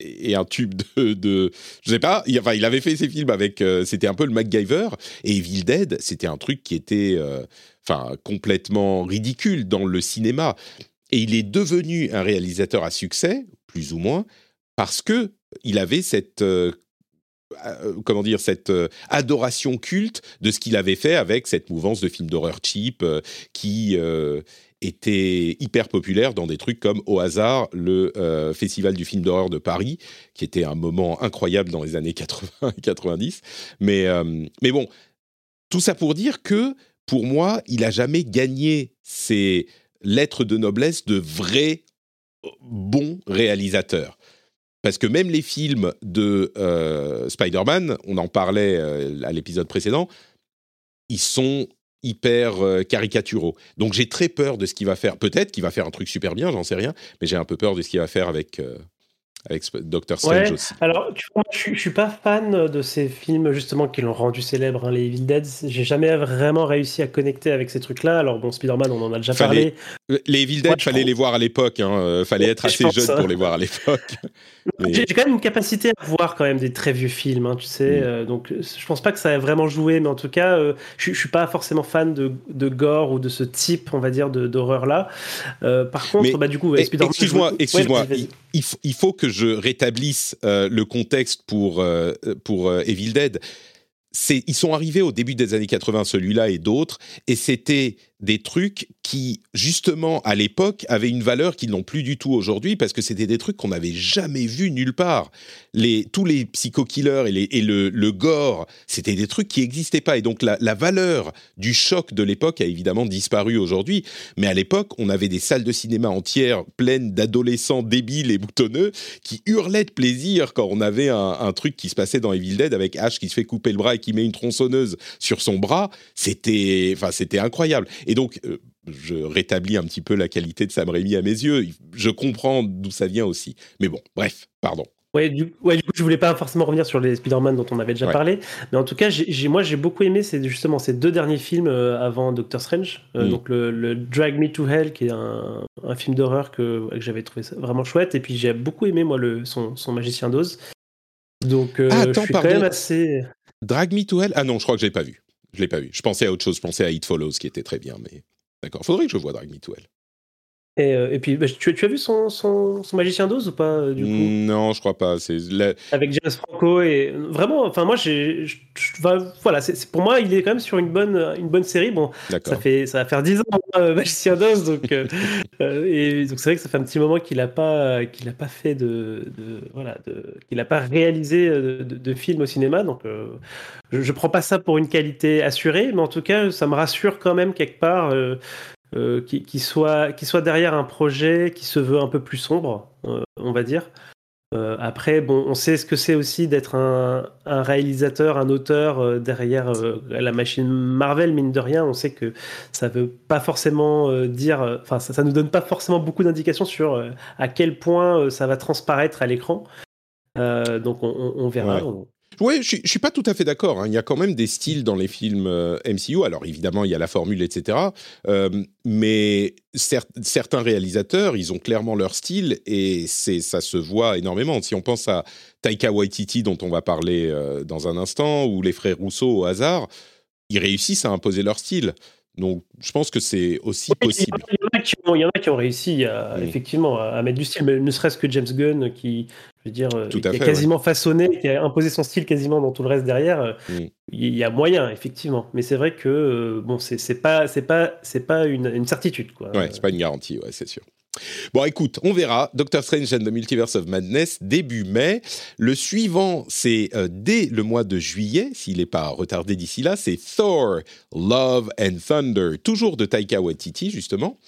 et un tube de, de, je sais pas. Il, enfin il avait fait ses films avec euh, c'était un peu le MacGyver. Et Evil Dead c'était un truc qui était euh, enfin complètement ridicule dans le cinéma et il est devenu un réalisateur à succès plus ou moins parce que il avait cette euh, comment dire cette adoration culte de ce qu'il avait fait avec cette mouvance de films d'horreur cheap qui était hyper populaire dans des trucs comme au hasard le euh, festival du film d'horreur de Paris, qui était un moment incroyable dans les années 80 et 90. Mais, euh, mais bon, tout ça pour dire que pour moi, il a jamais gagné ses lettres de noblesse de vrais bons réalisateurs. Parce que même les films de euh, Spider-Man, on en parlait à l'épisode précédent, ils sont hyper euh, caricaturaux. Donc j'ai très peur de ce qu'il va faire. Peut-être qu'il va faire un truc super bien, j'en sais rien, mais j'ai un peu peur de ce qu'il va faire avec, euh, avec Doctor Strange aussi. Alors, je, ne suis pas fan de ces films justement qui l'ont rendu célèbre, hein, les Evil Dead. J'ai jamais vraiment réussi à connecter avec ces trucs-là. Alors bon, Spider-Man, on en a déjà parlé. Les Evil Dead, fallait les voir à l'époque. Hein. Euh, fallait être assez jeune pour les voir à l'époque. J'ai quand même une capacité à voir quand même des très vieux films, hein, tu sais. Mm. Euh, donc, je pense pas que ça a vraiment joué, mais en tout cas, euh, je, je suis pas forcément fan de, de, gore ou de ce type, on va dire, d'horreur là. par contre, bah du coup, Spider-Man. Excuse-moi, excuse-moi. il, il, faut que je rétablisse le contexte pour pour Evil Dead. Ils sont arrivés au début des années 80, celui-là et d'autres, et c'était des trucs qui, justement, à l'époque, avaient une valeur qu'ils n'ont plus du tout aujourd'hui, parce que c'était des trucs qu'on n'avait jamais vus nulle part. Les, tous les psycho-killers et, le, gore, c'était des trucs qui n'existaient pas. Et donc, la, valeur du choc de l'époque a évidemment disparu aujourd'hui. Mais à l'époque, on avait des salles de cinéma entières pleines d'adolescents débiles et boutonneux qui hurlaient de plaisir quand on avait un, truc qui se passait dans Evil Dead avec Ash qui se fait couper le bras et qui met une tronçonneuse sur son bras. C'était, enfin, c'était incroyable. Donc, euh, je rétablis un petit peu la qualité de Sam Raimi à mes yeux. Je comprends d'où ça vient aussi. Mais bon, bref, pardon. Ouais du, ouais, du coup, je voulais pas forcément revenir sur les Spider-Man dont on avait déjà parlé, mais en tout cas, j'ai, moi, j'ai beaucoup aimé c'est justement ces deux derniers films euh, avant Doctor Strange. Euh, mm. Donc, le, Drag Me to Hell, qui est un, film d'horreur que, que j'avais trouvé vraiment chouette, et puis j'ai beaucoup aimé, moi, le, son, son Magicien d'Oz. Donc, ah, je suis quand même assez. Drag Me to Hell? Ah non, je crois que je l'ai pas vu. Je l'ai pas vu. Je pensais à autre chose. Je pensais à It Follows, qui était très bien, mais d'accord. Faudrait que je vois Drag Me. Et, euh, et, puis, bah, tu, tu, as vu son, son, son Magicien d'Oz ou pas euh, du coup? Non, je crois pas. C'est avec James Franco et vraiment. Enfin, moi, j'ai. Voilà, c'est pour moi, il est quand même sur une bonne, une bonne série. Bon, ça fait, ça va faire 10 ans euh, Magicien d'Oz, donc et donc c'est vrai que ça fait un petit moment qu'il a pas, qu'il a pas fait de, de voilà, de, qu'il a pas réalisé de, de, film au cinéma. Donc, je, je prends pas ça pour une qualité assurée, mais en tout cas, ça me rassure quand même quelque part euh, qui, soit, qui soit derrière un projet qui se veut un peu plus sombre, euh, on va dire. Euh, après, bon, on sait ce que c'est aussi d'être un, réalisateur, un auteur derrière la machine Marvel, mine de rien. On sait que ça veut pas forcément dire, enfin, ça, ça nous donne pas forcément beaucoup d'indications sur à quel point ça va transparaître à l'écran. donc, on, verra. Oui, je, ne suis pas tout à fait d'accord. Hein. Il y a quand même des styles dans les films euh, MCU. Alors évidemment, il y a la formule, etc. Euh, mais certains réalisateurs, ils ont clairement leur style et ça se voit énormément. Si on pense à Taika Waititi, dont on va parler euh, dans un instant, ou les frères Rousseau au hasard, ils réussissent à imposer leur style. Donc, je pense que c'est aussi possible. Il y, en a qui ont, réussi à, mm. effectivement à mettre du style, mais ne serait-ce que James Gunn, qui, je veux dire, euh, a quasiment façonné, qui a imposé son style quasiment dans tout le reste derrière. Euh, mm. Il y a moyen, effectivement. Mais c'est vrai que euh, bon, c'est pas, c'est pas, c'est pas une, une, certitude, quoi. Ouais, c'est pas une garantie, ouais, c'est sûr. Bon, écoute, on verra. Doctor Strange and the Multiverse of Madness, début mai. Le suivant, c'est euh, dès le mois de juillet, s'il n'est pas retardé d'ici là, c'est Thor, Love and Thunder, toujours de Taika Waititi, justement.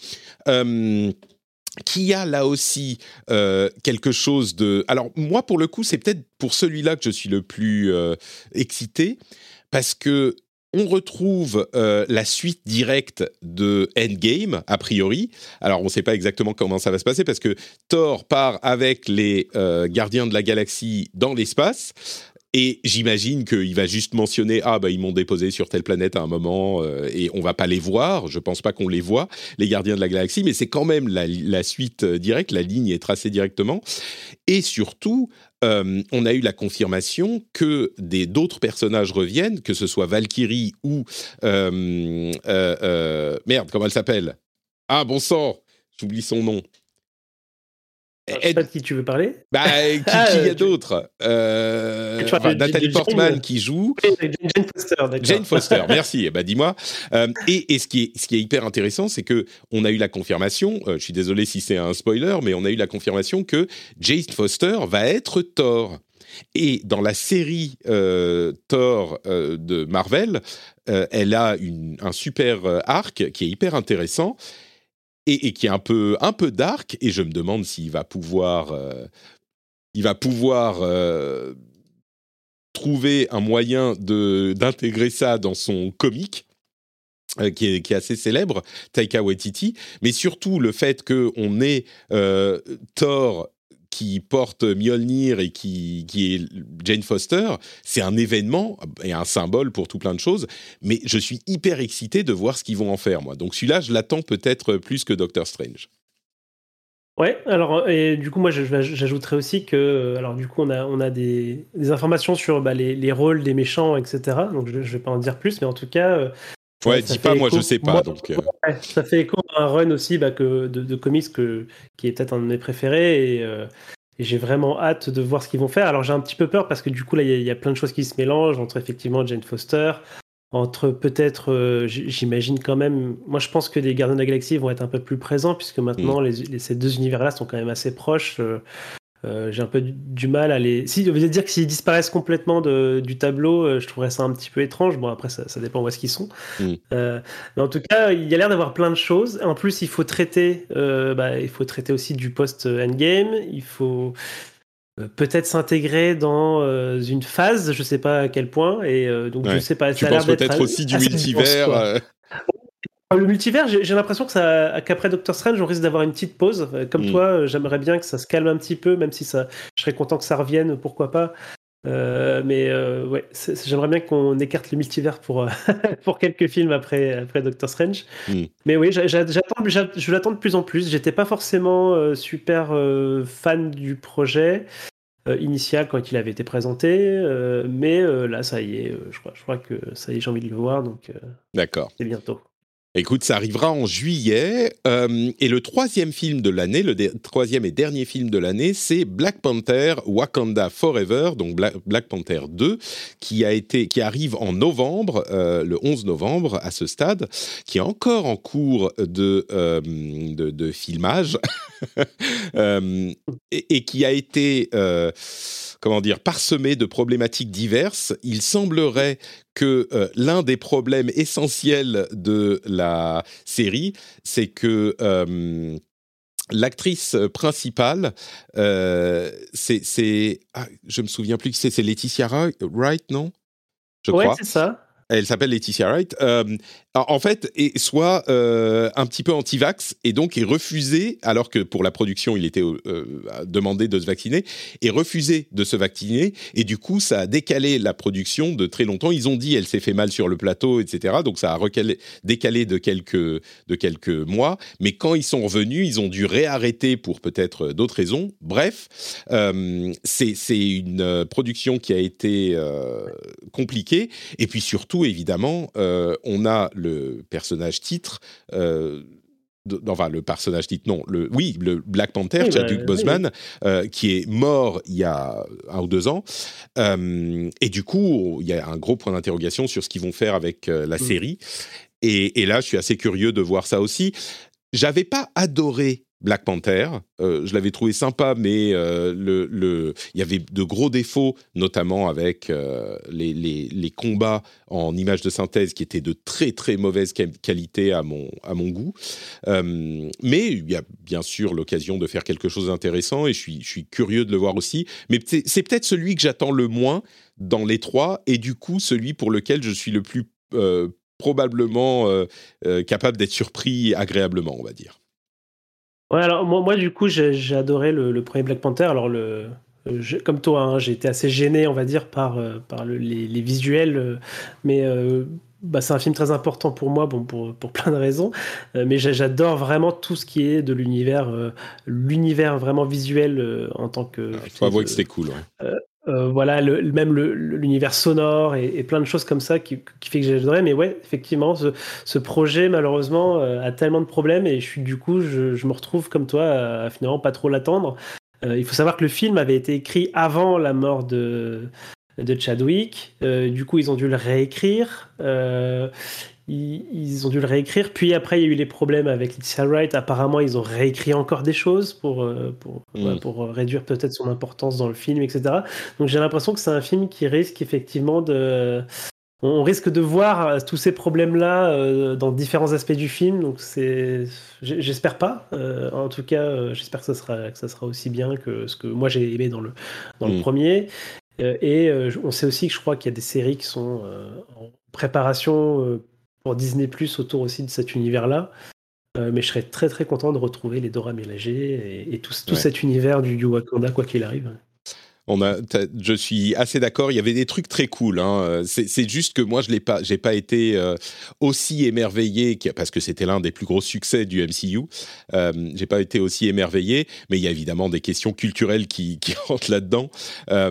Euh, qui a là aussi euh, quelque chose de... Alors moi, pour le coup, c'est peut-être pour celui-là que je suis le plus excité, parce que on retrouve euh, la suite directe de Endgame, a priori. Alors, on ne sait pas exactement comment ça va se passer parce que Thor part avec les euh, gardiens de la galaxie dans l'espace. Et j'imagine qu'il va juste mentionner ah bah ils m'ont déposé sur telle planète à un moment euh, et on va pas les voir. Je pense pas qu'on les voit les gardiens de la galaxie, mais c'est quand même la, suite directe. La ligne est tracée directement. Et surtout, euh, on a eu la confirmation que d'autres personnages reviennent, que ce soit Valkyrie ou euh, euh, merde, comment elle s'appelle? Ah bon sang, j'oublie son nom. Je sais pas de qui tu veux parler. Bah, qui, ah, y a d'autres euh, Nathalie Portman qui joue. Jane Foster, Jane Foster, merci. bah, dis-moi. Euh, et, ce, qui est, ce qui est hyper intéressant, c'est que on a eu la confirmation. Euh, je suis désolé si c'est un spoiler, mais on a eu la confirmation que Jane Foster va être Thor. Et dans la série Thor de Marvel, elle a une, un super arc qui est hyper intéressant et, qui est un peu, un peu dark. Et je me demande s'il va pouvoir, euh, il va pouvoir euh, trouver un moyen de d'intégrer ça dans son comique. Euh, qui, est, qui, est, assez célèbre, Taika Waititi, mais surtout le fait qu'on ait Thor qui porte Mjolnir et qui, qui est Jane Foster, c'est un événement et un symbole pour tout plein de choses. Mais je suis hyper excité de voir ce qu'ils vont en faire, moi. Donc celui-là, je l'attends peut-être plus que Doctor Strange. Ouais, alors et du coup moi j'ajouterais aussi que alors du coup on a on a des, informations sur bah, les, les, rôles des méchants etc. Donc je, je vais pas en dire plus, mais en tout cas Ouais, dis pas, moi je sais pas. donc, euh. ça fait écho à un run aussi bah, que, de, comics que, qui est peut-être un de mes préférés et, euh, et j'ai vraiment hâte de voir ce qu'ils vont faire. Alors j'ai un petit peu peur parce que du coup là il y, a plein de choses qui se mélangent entre effectivement Jane Foster, entre peut-être, euh, j'imagine quand même, moi je pense que les Gardiens de la Galaxie vont être un peu plus présents puisque maintenant mm. les, ces deux univers-là sont quand même assez proches. Euh, j'ai un peu du, mal à les. Si, vous dire que s'ils disparaissent complètement de, du tableau, euh, je trouverais ça un petit peu étrange. Bon, après, ça, ça dépend où est-ce qu'ils sont. Mm. Euh, mais en tout cas, il y a l'air d'avoir plein de choses. En plus, il faut traiter, bah, il faut traiter aussi du post-endgame. Il faut peut-être s'intégrer dans une phase, je sais pas à quel point. Et donc, je sais pas. Tu penses peut-être aussi du multivers le multivers, j'ai l'impression que qu'après Doctor Strange, on risque d'avoir une petite pause. Euh, comme mm. toi, euh, j'aimerais bien que ça se calme un petit peu, même si ça, je serais content que ça revienne, pourquoi pas. Euh, mais ouais, j'aimerais bien qu'on écarte le multivers pour, pour quelques films après, après Doctor Strange. Mm. Mais oui, j'attends, je l'attends de plus en plus. J'étais pas forcément super fan du projet. initial quand il avait été présenté, mais là, ça y est, je crois, je crois que ça y est, j'ai envie de le voir, donc D'accord. c'est bientôt. Écoute, ça arrivera en juillet. Euh, et le troisième film de l'année, le troisième et dernier film de l'année, c'est Black Panther Wakanda Forever, donc Black, Panther 2, qui a été, qui arrive en novembre, euh, le 11 novembre à ce stade, qui est encore en cours de euh, de, de, filmage et, et, qui a été comment dire, parsemé de problématiques diverses. Il semblerait que euh, l'un des problèmes essentiels de la série, c'est que euh, l'actrice principale, euh, c'est, ah, je me souviens plus qui c'est, c'est Laetitia Wright, non? Je ouais, c'est ça. Elle s'appelle Laetitia Wright. Euh, en fait, est soit euh, un petit peu anti-vax et donc est refusé, alors que pour la production, il était euh, demandé de se vacciner, est refusé de se vacciner. Et du coup, ça a décalé la production de très longtemps. Ils ont dit elle s'est fait mal sur le plateau, etc. Donc ça a décalé de quelques, de quelques mois. Mais quand ils sont revenus, ils ont dû réarrêter pour peut-être d'autres raisons. Bref, c'est une production qui a été compliquée. Et puis surtout, évidemment, euh, on a personnage titre. Euh, enfin, le personnage titre, non, le, oui, le Black Panther, Chadwick bah, Boseman, euh, qui est mort il y a un ou deux ans. et du coup, il y a un gros point d'interrogation sur ce qu'ils vont faire avec la mm. série. Et, et, là, je suis assez curieux de voir ça aussi. J'avais pas adoré Black Panther. Euh, je l'avais trouvé sympa, mais euh, il y avait de gros défauts, notamment avec euh, les, combats en images de synthèse qui étaient de très très mauvaise qualité à mon, goût. mais il y a bien sûr l'occasion de faire quelque chose d'intéressant et je suis curieux de le voir aussi. Mais c'est peut-être celui que j'attends le moins dans les trois et du coup celui pour lequel je suis le plus probablement capable d'être surpris agréablement, on va dire. Ouais, alors moi, moi du coup, j'ai adoré le, premier Black Panther. Alors, le, comme toi, hein, j'ai été assez gêné, on va dire, par, euh, par les, visuels, euh, mais euh, bah, c'est un film très important pour moi, bon, pour, pour plein de raisons, mais j'adore vraiment tout ce qui est de l'univers, l'univers vraiment visuel en tant que. Il faut avouer que c'était cool. Ouais. Euh, voilà, le, même l'univers sonore et, plein de choses comme ça qui, fait que j'adorais. Mais ouais, effectivement, ce, projet, malheureusement, euh, a tellement de problèmes et je suis du coup, je, me retrouve comme toi à, finalement pas trop l'attendre. Euh, il faut savoir que le film avait été écrit avant la mort de, de Chadwick. du coup, ils ont dû le réécrire ils, ont dû le réécrire. Puis après, il y a eu les problèmes avec Leticia Wright. Apparemment, ils ont réécrit encore des choses pour, euh, pour, mm. pour réduire peut-être son importance dans le film, etc. Donc j'ai l'impression que c'est un film qui risque effectivement de. On risque de voir euh, tous ces problèmes-là euh, dans différents aspects du film. Donc c'est, j'espère pas. en tout cas, j'espère que ça sera que ça sera aussi bien que ce que moi j'ai aimé dans le dans le mm. premier. et on sait aussi que je crois qu'il y a des séries qui sont en préparation pour Disney Plus autour aussi de cet univers-là. Euh, mais je serais très très content de retrouver les Dora et, tout, cet univers du, Wakanda, quoi qu'il arrive. On a, je suis assez d'accord. Il y avait des trucs très cool. Hein. C'est juste que moi, je n'ai pas, j'ai pas été euh, aussi émerveillé parce que c'était l'un des plus gros succès du MCU. Euh, j'ai pas été aussi émerveillé, mais il y a évidemment des questions culturelles qui, qui rentrent là-dedans. Euh,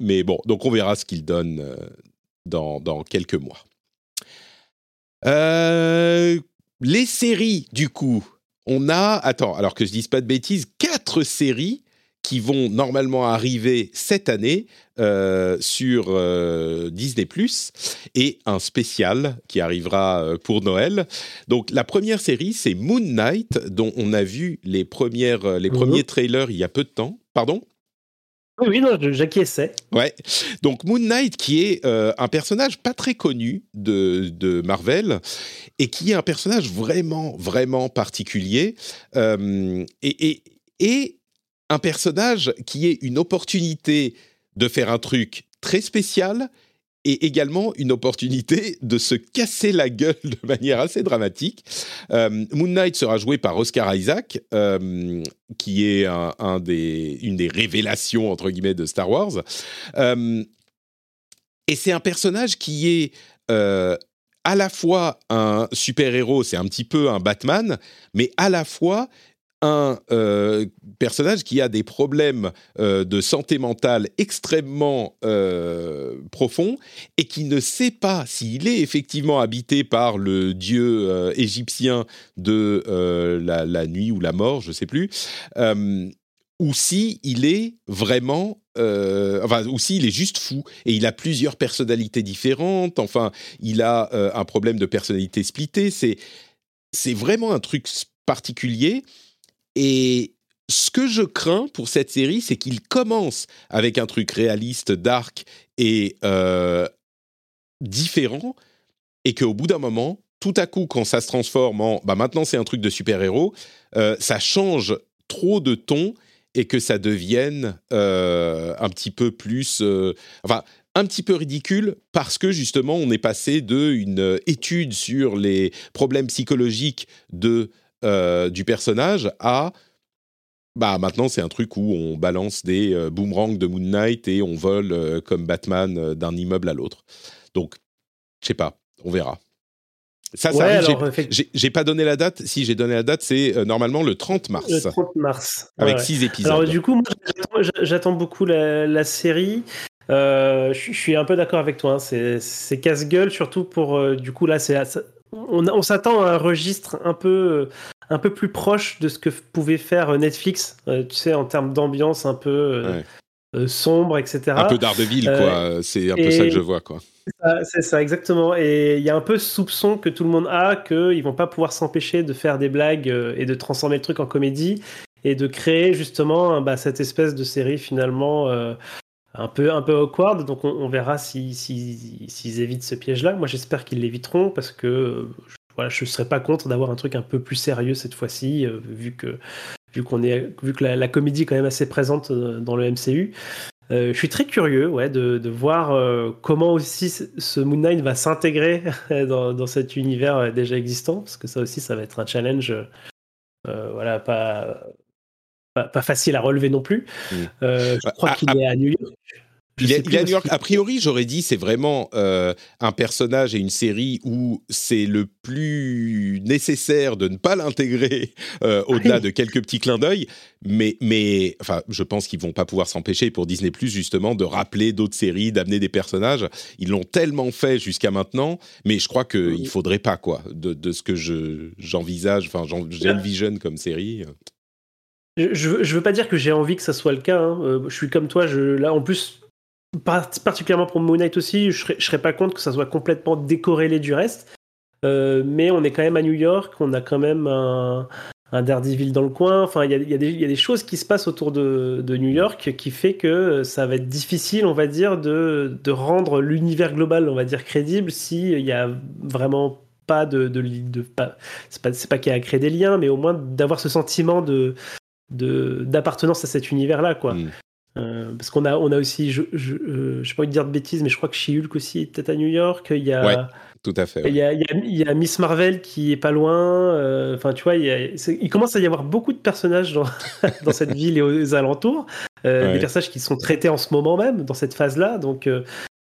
mais bon, donc on verra ce qu'il donne dans, dans quelques mois. Euh, les séries, du coup, on a, attends, alors que je dise pas de bêtises, quatre séries qui vont normalement arriver cette année euh, sur euh, Disney ⁇ et un spécial qui arrivera pour Noël. Donc la première série, c'est Moon Knight, dont on a vu les, premières, les premiers mhm. trailers il y a peu de temps. Pardon? Oui, j'acquiesçais. Ouais. Donc Moon Knight, qui est euh, un personnage pas très connu de, Marvel et qui est un personnage vraiment, vraiment particulier euh, et, et un personnage qui est une opportunité de faire un truc très spécial et également une opportunité de se casser la gueule de manière assez dramatique. Euh, Moon Knight sera joué par Oscar Isaac, euh, qui est un, des, une des révélations, entre guillemets, de Star Wars. Euh, et c'est un personnage qui est à la fois un super-héros, c'est un petit peu un Batman, mais à la fois un euh, personnage qui a des problèmes euh, de santé mentale extrêmement euh, profonds et qui ne sait pas s'il est effectivement habité par le dieu égyptien de la, nuit ou la mort, je ne sais plus, ou si il est vraiment, enfin, ou s'il est juste fou et il a plusieurs personnalités différentes. Enfin, il a un problème de personnalité splittée. C'est vraiment un truc particulier et ce que je crains pour cette série, c'est qu'il commence avec un truc réaliste, dark et euh, différent, et qu'au bout d'un moment, tout à coup, quand ça se transforme en bah maintenant c'est un truc de super-héros, euh, ça change trop de ton et que ça devienne euh, un petit peu plus. enfin, un petit peu ridicule parce que justement on est passé d'une étude sur les problèmes psychologiques de du personnage à bah maintenant c'est un truc où on balance des euh, boomerangs de Moon Knight et on vole euh, comme Batman d'un immeuble à l'autre. Donc je sais pas, on verra. Ça, ça J'ai pas donné la date. Si j'ai donné la date, c'est normalement le 30 mars. Le 30 mars. Avec 6 épisodes. Alors du coup, j'attends beaucoup la, série. je suis un peu d'accord avec toi. Hein. C'est casse-gueule, surtout pour. du coup, là, c'est on, s'attend à un registre un peu, un peu plus proche de ce que pouvait faire Netflix, euh, tu sais, en termes d'ambiance un peu euh, euh, sombre, etc. Un peu d'Ardeville, quoi. C'est un peu ça que je vois, quoi. C'est ça, exactement. Et il y a un peu ce soupçon que tout le monde a qu'ils vont pas pouvoir s'empêcher de faire des blagues et de transformer le truc en comédie et de créer justement bah, cette espèce de série finalement un peu un peu awkward. Donc on, verra s'ils si, évitent ce piège-là. Moi j'espère qu'ils l'éviteront parce que je ne serais pas contre d'avoir un truc un peu plus sérieux cette fois-ci, euh, vu que vu est vu que la, comédie est quand même assez présente euh, dans le MCU. Euh, je suis très curieux ouais, de, de voir comment aussi ce Moon Knight va s'intégrer dans, dans, cet univers déjà existant, parce que ça aussi, ça va être un challenge voilà, pas, pas, facile à relever non plus. Mm. je bah, crois qu'il est à New York. Il est, à New York. A priori, j'aurais dit c'est vraiment euh, un personnage et une série où c'est le plus nécessaire de ne pas l'intégrer euh, au-delà de quelques petits clins d'œil. Mais, mais enfin, je pense qu'ils vont pas pouvoir s'empêcher pour Disney Plus justement de rappeler d'autres séries, d'amener des personnages. Ils l'ont tellement fait jusqu'à maintenant, mais je crois qu'il faudrait pas quoi de, de ce que je j'envisage. Enfin, j'envisionne comme série. Je, je, veux pas dire que j'ai envie que ça soit le cas. Hein. Euh, je suis comme toi. Là, en plus, particulièrement pour Moon Knight aussi, je serais, serais pas contre que ça soit complètement décorrélé du reste. Euh, mais on est quand même à New York, on a quand même un, un dans le coin. Enfin, il y a, des choses qui se passent autour de, New York qui fait que ça va être difficile, on va dire, de, rendre l'univers global, on va dire, crédible s'il y a vraiment pas de. de, de c'est pas, pas qu'il y a à créer des liens, mais au moins d'avoir ce sentiment de d'appartenance à cet univers-là, quoi. Mm. Euh, parce qu'on a, on a aussi, je, je, euh, je pas envie de dire de bêtises, mais je crois que She-Hulk aussi est peut-être à New York. Il y a, ouais, tout à fait. Il, y a, il, y a, Miss Marvel qui est pas loin. Euh, enfin, tu vois, il, il, commence à y avoir beaucoup de personnages dans, dans cette ville et aux alentours. Des personnages qui sont traités en ce moment même, dans cette phase-là. Donc,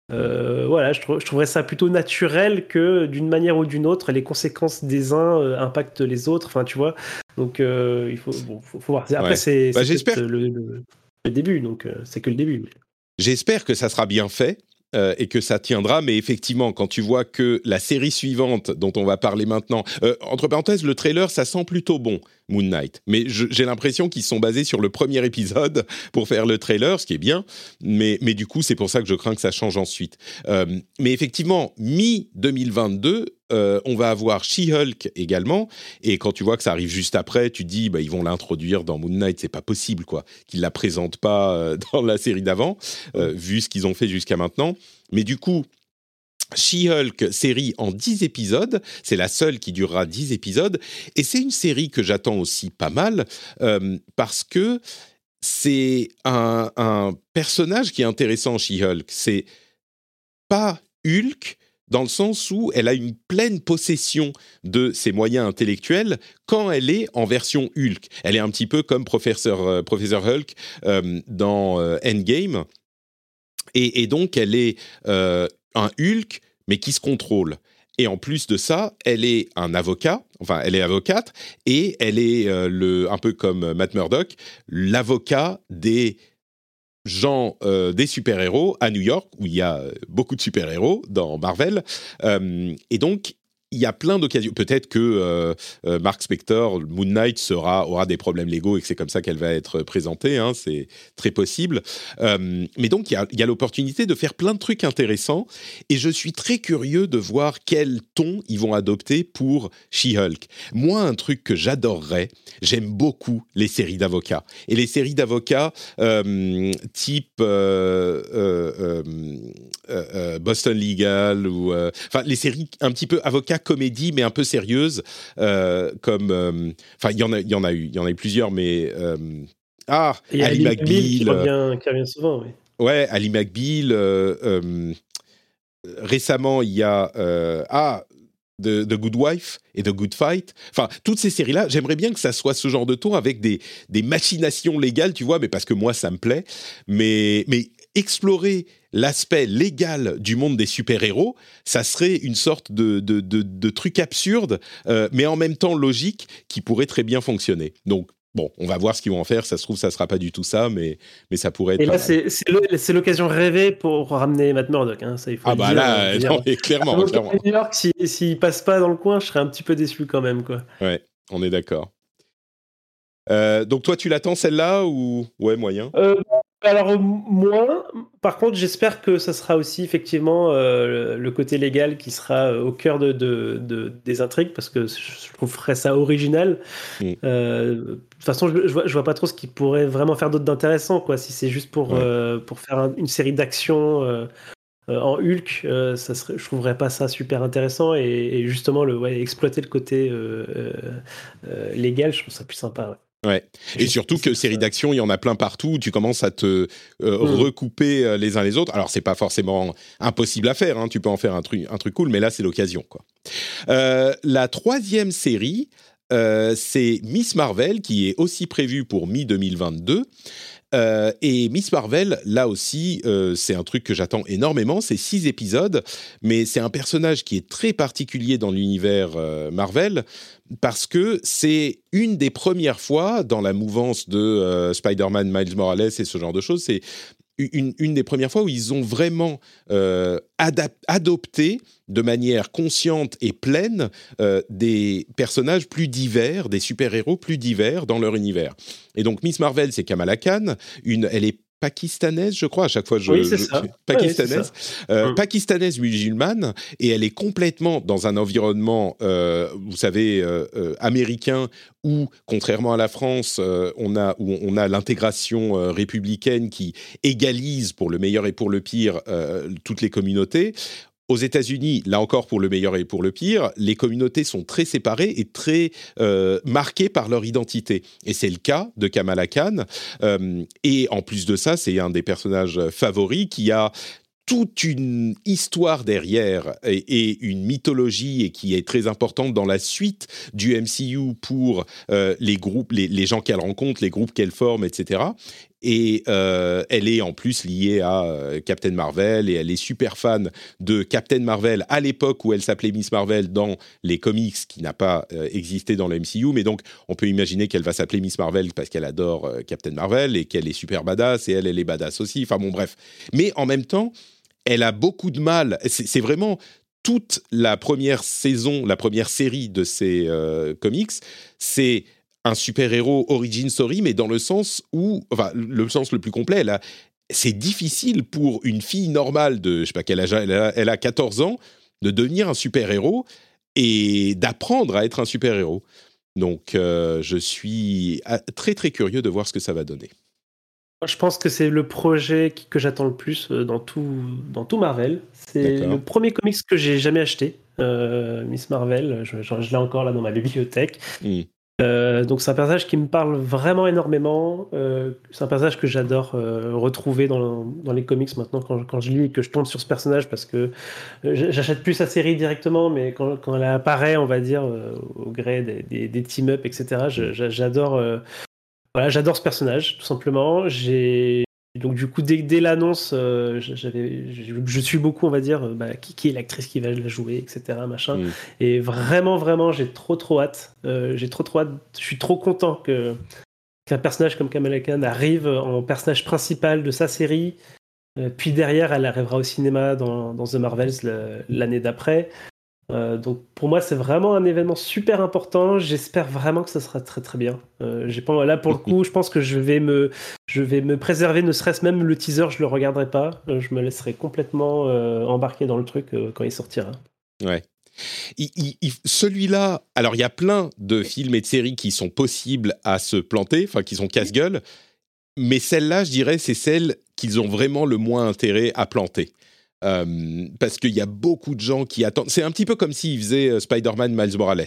voilà, je, je, trouverais ça plutôt naturel que d'une manière ou d'une autre, les conséquences des uns impactent les autres. Enfin, tu vois. Donc, il faut, bon, faut, faut, voir. Après, c'est. Bah, le, le début, donc euh, c'est que le début. J'espère que ça sera bien fait. Euh, et que ça tiendra, mais effectivement, quand tu vois que la série suivante dont on va parler maintenant, euh, entre parenthèses, le trailer, ça sent plutôt bon, Moon Knight, mais j'ai l'impression qu'ils sont basés sur le premier épisode pour faire le trailer, ce qui est bien, mais, mais du coup, c'est pour ça que je crains que ça change ensuite. mais effectivement, mi-2022, euh, on va avoir She-Hulk également. Et quand tu vois que ça arrive juste après, tu te dis, bah, ils vont l'introduire dans Moon Knight. C'est pas possible, quoi, qu'ils la présentent pas euh, dans la série d'avant, euh, vu ce qu'ils ont fait jusqu'à maintenant. Mais du coup, She-Hulk, série en 10 épisodes, c'est la seule qui durera 10 épisodes, et c'est une série que j'attends aussi pas mal, parce que c'est un, personnage qui est intéressant, She-Hulk. C'est pas Hulk, dans le sens où elle a une pleine possession de ses moyens intellectuels quand elle est en version Hulk. Elle est un petit peu comme Professeur, euh, Professeur Hulk euh, dans euh, Endgame. Et, donc, elle est un Hulk, mais qui se contrôle. et en plus de ça, elle est un avocat, enfin, elle est avocate, et elle est euh, le, un peu comme Matt Murdock, l'avocat des gens, euh, des super-héros à New York, où il y a beaucoup de super-héros dans Marvel. et donc, il y a plein d'occasions. Peut-être que euh, euh, Mark Spector, Moon Knight, sera, aura des problèmes légaux et que c'est comme ça qu'elle va être présentée. Hein, c'est très possible. Euh, mais donc, il y a, l'opportunité de faire plein de trucs intéressants. Et je suis très curieux de voir quel ton ils vont adopter pour She-Hulk. Moi, un truc que j'adorerais, j'aime beaucoup les séries d'avocats. Et les séries d'avocats type Boston Legal ou... Enfin, les séries un petit peu avocats comédie, mais un peu sérieuse, euh, comme. Euh, enfin, il y en a, y en a eu, il y en a eu plusieurs, mais. Euh, ah, Ali McBeal. Qui revient, souvent, oui. Ouais, Ali McBeal. récemment, il y a. ah, The, Good Wife et The Good Fight. Enfin, toutes ces séries-là, j'aimerais bien que ça soit ce genre de tour avec des, des machinations légales, tu vois, mais parce que moi, ça me plaît. Mais, mais explorer l'aspect légal du monde des super-héros, ça serait une sorte de, de, truc absurde, euh, mais en même temps logique, qui pourrait très bien fonctionner. Donc, Bon, on va voir ce qu'ils vont en faire. Ça se trouve, ça sera pas du tout ça, mais, mais ça pourrait être. Et là, c'est l'occasion rêvée pour ramener Matt Murdock. Hein, ça, il faut ah, bah là, non, clairement. clairement. New York, s'il si, passe pas dans le coin, je serais un petit peu déçu quand même. Quoi. Ouais, on est d'accord. Euh, donc, toi, tu l'attends celle-là ou. Ouais, moyen? Euh, alors moins. Par contre, j'espère que ça sera aussi effectivement euh, le côté légal qui sera euh, au cœur de, des intrigues parce que je trouverais ça original. Euh, de toute façon, je, je, vois, pas trop ce qui pourrait vraiment faire d'autre d'intéressant quoi. Si c'est juste pour pour faire une série d'actions. en Hulk, ça serait, je trouverais pas ça super intéressant et, justement le exploiter le côté légal, je trouve ça plus sympa. Ouais. Et surtout que séries d'action, il y en a plein partout. Tu commences à te euh, mm. recouper euh, les uns les autres. Alors c'est pas forcément impossible à faire. Hein. Tu peux en faire un truc, un truc cool, mais là c'est l'occasion. Quoi. Euh, la troisième série, c'est Miss Marvel, qui est aussi prévue pour mi 2022. Et Miss Marvel, là aussi, c'est un truc que j'attends énormément. C'est six épisodes, mais c'est un personnage qui est très particulier dans l'univers Marvel parce que c'est une des premières fois dans la mouvance de euh, Spider-Man, Miles Morales et ce genre de choses, c'est une, des premières fois où ils ont vraiment euh, adopté de manière consciente et pleine euh, des personnages plus divers, des super-héros plus divers dans leur univers. Et donc Miss Marvel, c'est Kamala Khan, une, elle est pakistanaise, je crois. À chaque fois, je, oui, c'est ça. pakistanaise, euh, hum. pakistanaise musulmane, et elle est complètement dans un environnement, euh, vous savez, euh, américain, où, contrairement à la France, on a où on a l'intégration républicaine qui égalise pour le meilleur et pour le pire toutes les communautés. Aux États-Unis, là encore pour le meilleur et pour le pire, les communautés sont très séparées et très euh, marquées par leur identité. Et c'est le cas de Kamala Khan. Euh, et en plus de ça, c'est un des personnages favoris qui a toute une histoire derrière et, une mythologie et qui est très importante dans la suite du MCU pour euh, les groupes, les, les gens qu'elle rencontre, les groupes qu'elle forme, etc. Et euh, elle est en plus liée à euh, Captain Marvel et elle est super fan de Captain Marvel à l'époque où elle s'appelait Miss Marvel dans les comics qui n'a pas euh, existé dans le MCU. Mais donc, on peut imaginer qu'elle va s'appeler Miss Marvel parce qu'elle adore Captain Marvel et qu'elle est super badass et elle, elle est badass aussi. Enfin bon, bref. Mais en même temps, elle a beaucoup de mal. C'est vraiment toute la première saison, la première série de ces comics, c'est un super-héros origin story, mais dans le sens où, enfin, le sens le plus complet, là, c'est difficile pour une fille normale de, je sais pas quel âge, elle a, elle a 14 ans, de devenir un super-héros et d'apprendre à être un super-héros. Donc, euh, je suis ah, très très curieux de voir ce que ça va donner. Je pense que c'est le projet que j'attends le plus euh, dans tout, dans tout Marvel. C'est le premier comics que j'ai jamais acheté, euh, Miss Marvel. Je, l'ai encore là dans ma bibliothèque. Hmm. Euh, donc c'est un personnage qui me parle vraiment énormément. Euh, c'est un personnage que j'adore euh, retrouver dans, les comics maintenant quand, je lis et que je tombe sur ce personnage parce que j'achète plus sa série directement, mais quand, elle apparaît, on va dire, au gré des, team-up, etc., j'adore voilà, ce personnage, tout simplement. J'ai donc du coup, dès, dès l'annonce, euh, j'avais, je, suis beaucoup, on va dire, bah, qui, est l'actrice qui va la jouer, etc. Machin. Mm. Et vraiment, vraiment, j'ai trop, trop hâte. j'ai trop, trop hâte. Je suis trop content que qu'un personnage comme Kamala Khan arrive en personnage principal de sa série. puis derrière, elle arrivera au cinéma dans, dans The Marvels l'année d'après. Euh, donc pour moi c'est vraiment un événement super important. J'espère vraiment que ça sera très très bien. Euh, j'ai pas là pour le coup, je pense que je vais me je vais me préserver, ne serait-ce même le teaser, je le regarderai pas. Euh, je me laisserai complètement embarquer dans le truc quand il sortira. Ouais. Celui-là, alors il y a plein de films et de séries qui sont possibles à se planter, enfin qui sont casse-gueule, mais celle-là, je dirais, c'est celle qu'ils ont vraiment le moins intérêt à planter. Euh, parce qu'il y a beaucoup de gens qui attendent. C'est un petit peu comme s'ils faisaient euh, Spider-Man Miles Morales.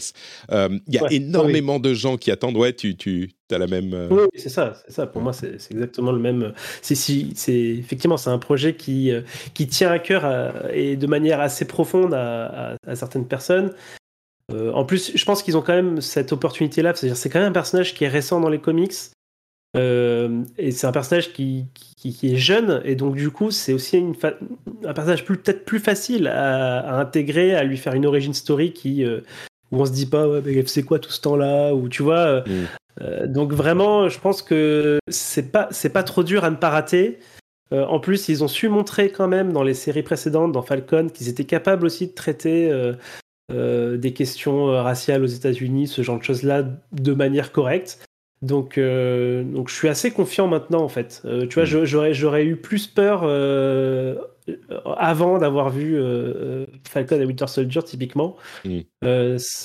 Euh, il y a énormément de gens qui attendent. Ouais, tu, tu as la même. Oui, c'est ça, c'est ça. Pour moi, c'est exactement le même. C'est si, effectivement, c'est un projet qui qui tient à cœur et de manière assez profonde à, à, certaines personnes. en plus, je pense qu'ils ont quand même cette opportunité-là. C'est-à-dire, c'est quand même un personnage qui est récent dans les comics. Et c'est un personnage qui, qui, est jeune, et donc du coup, c'est aussi une un personnage peut-être plus facile à, intégrer, à lui faire une origin story qui, euh, où on se dit pas, ouais, mais c'est quoi tout ce temps-là, ou tu vois. Euh, mm. euh, donc vraiment, je pense que c'est pas, c'est pas trop dur à ne pas rater. en plus, ils ont su montrer quand même dans les séries précédentes, dans Falcon, qu'ils étaient capables aussi de traiter des questions raciales aux États-Unis, ce genre de choses-là, de manière correcte. Donc, euh, donc je suis assez confiant maintenant en fait. Euh, tu vois, mm. j'aurais, j'aurais eu plus peur euh, avant d'avoir vu Falcon et Winter Soldier typiquement. Mm.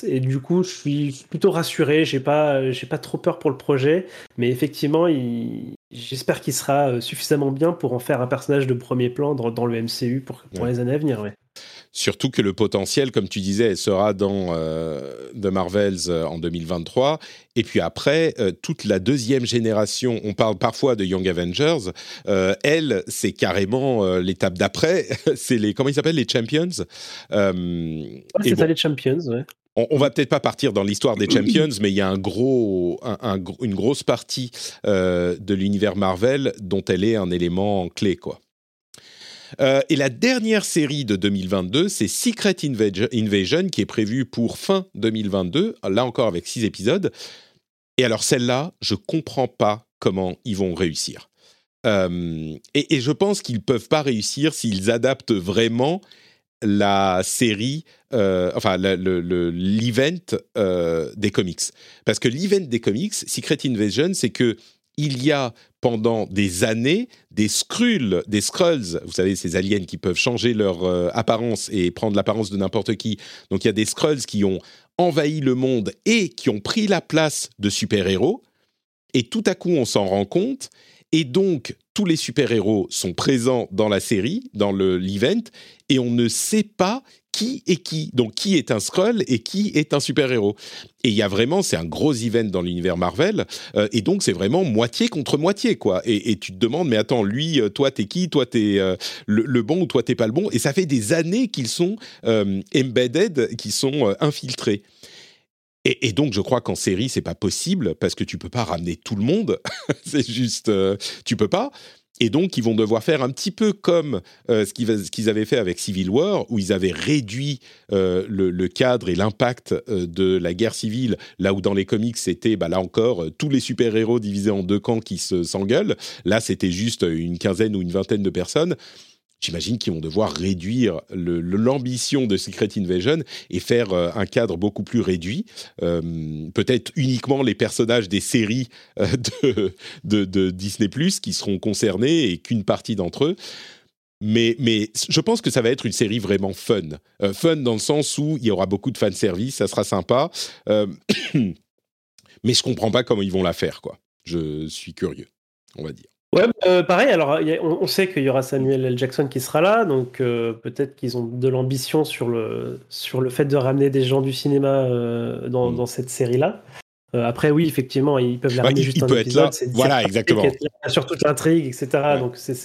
et du coup, je suis plutôt rassuré. J'ai pas, j'ai pas trop peur pour le projet, mais effectivement, j'espère qu'il sera suffisamment bien pour en faire un personnage de premier plan dans, le MCU pour, pour les années à venir. Ouais. Surtout que le potentiel, comme tu disais, sera dans euh, The Marvels euh, en 2023. Et puis après, euh, toute la deuxième génération, on parle parfois de Young Avengers, elle, c'est carrément l'étape d'après. c'est les, comment ils s'appellent, les Champions C'est ça, les Champions, ouais. On, on, va peut-être pas partir dans l'histoire des Champions, mais il y a un gros, une grosse partie de l'univers Marvel dont elle est un élément clé, quoi. Euh, et la dernière série de 2022, c'est Secret Invasion, qui est prévue pour fin 2022, là encore avec six épisodes. Et alors celle-là, je comprends pas comment ils vont réussir. Euh, et, je pense qu'ils peuvent pas réussir s'ils adaptent vraiment la série, euh, enfin l'event des comics. Parce que l'event des comics, Secret Invasion, c'est que il y a pendant des années des Skrulls, des vous savez, ces aliens qui peuvent changer leur euh, apparence et prendre l'apparence de n'importe qui. Donc il y a des Skrulls qui ont envahi le monde et qui ont pris la place de super-héros. Et tout à coup, on s'en rend compte. Et donc, tous les super-héros sont présents dans la série, dans l'event, et on ne sait pas qui est qui? Donc, qui est un Skrull et qui est un super-héros. Et il y a vraiment, c'est un gros event dans l'univers Marvel, euh, et donc c'est vraiment moitié contre moitié, quoi. Et, tu te demandes, mais attends, lui, euh, toi, t'es qui? Toi, t'es euh, le, bon ou toi, t'es pas le bon? Et ça fait des années qu'ils sont embedded, qu'ils sont infiltrés. Et, et, donc, je crois qu'en série, c'est pas possible parce que tu peux pas ramener tout le monde. c'est juste, tu peux pas. Et donc, ils vont devoir faire un petit peu comme euh, ce qu'ils avaient fait avec Civil War, où ils avaient réduit euh, le, cadre et l'impact euh, de la guerre civile, là où dans les comics, c'était, bah, là encore, tous les super-héros divisés en deux camps qui s'engueulent. Là, c'était juste une quinzaine ou une vingtaine de personnes j'imagine qu'ils vont devoir réduire l'ambition de Secret Invasion et faire euh, un cadre beaucoup plus réduit. Euh, peut-être uniquement les personnages des séries euh, de, de, Disney ⁇ qui seront concernés et qu'une partie d'entre eux. Mais, mais, je pense que ça va être une série vraiment fun. fun dans le sens où il y aura beaucoup de fanservice, ça sera sympa. mais je comprends pas comment ils vont la faire, quoi. Je suis curieux, on va dire. Ouais, euh, pareil. Alors, on, sait qu'il y aura Samuel L. Jackson qui sera là, donc euh, peut-être qu'ils ont de l'ambition sur le sur le fait de ramener des gens du cinéma euh, dans, mm. dans, cette série-là. après, oui, effectivement, ils peuvent la ramener juste il un épisode. Voilà, exactement. Sur toute l'intrigue, etc. Donc, c'est,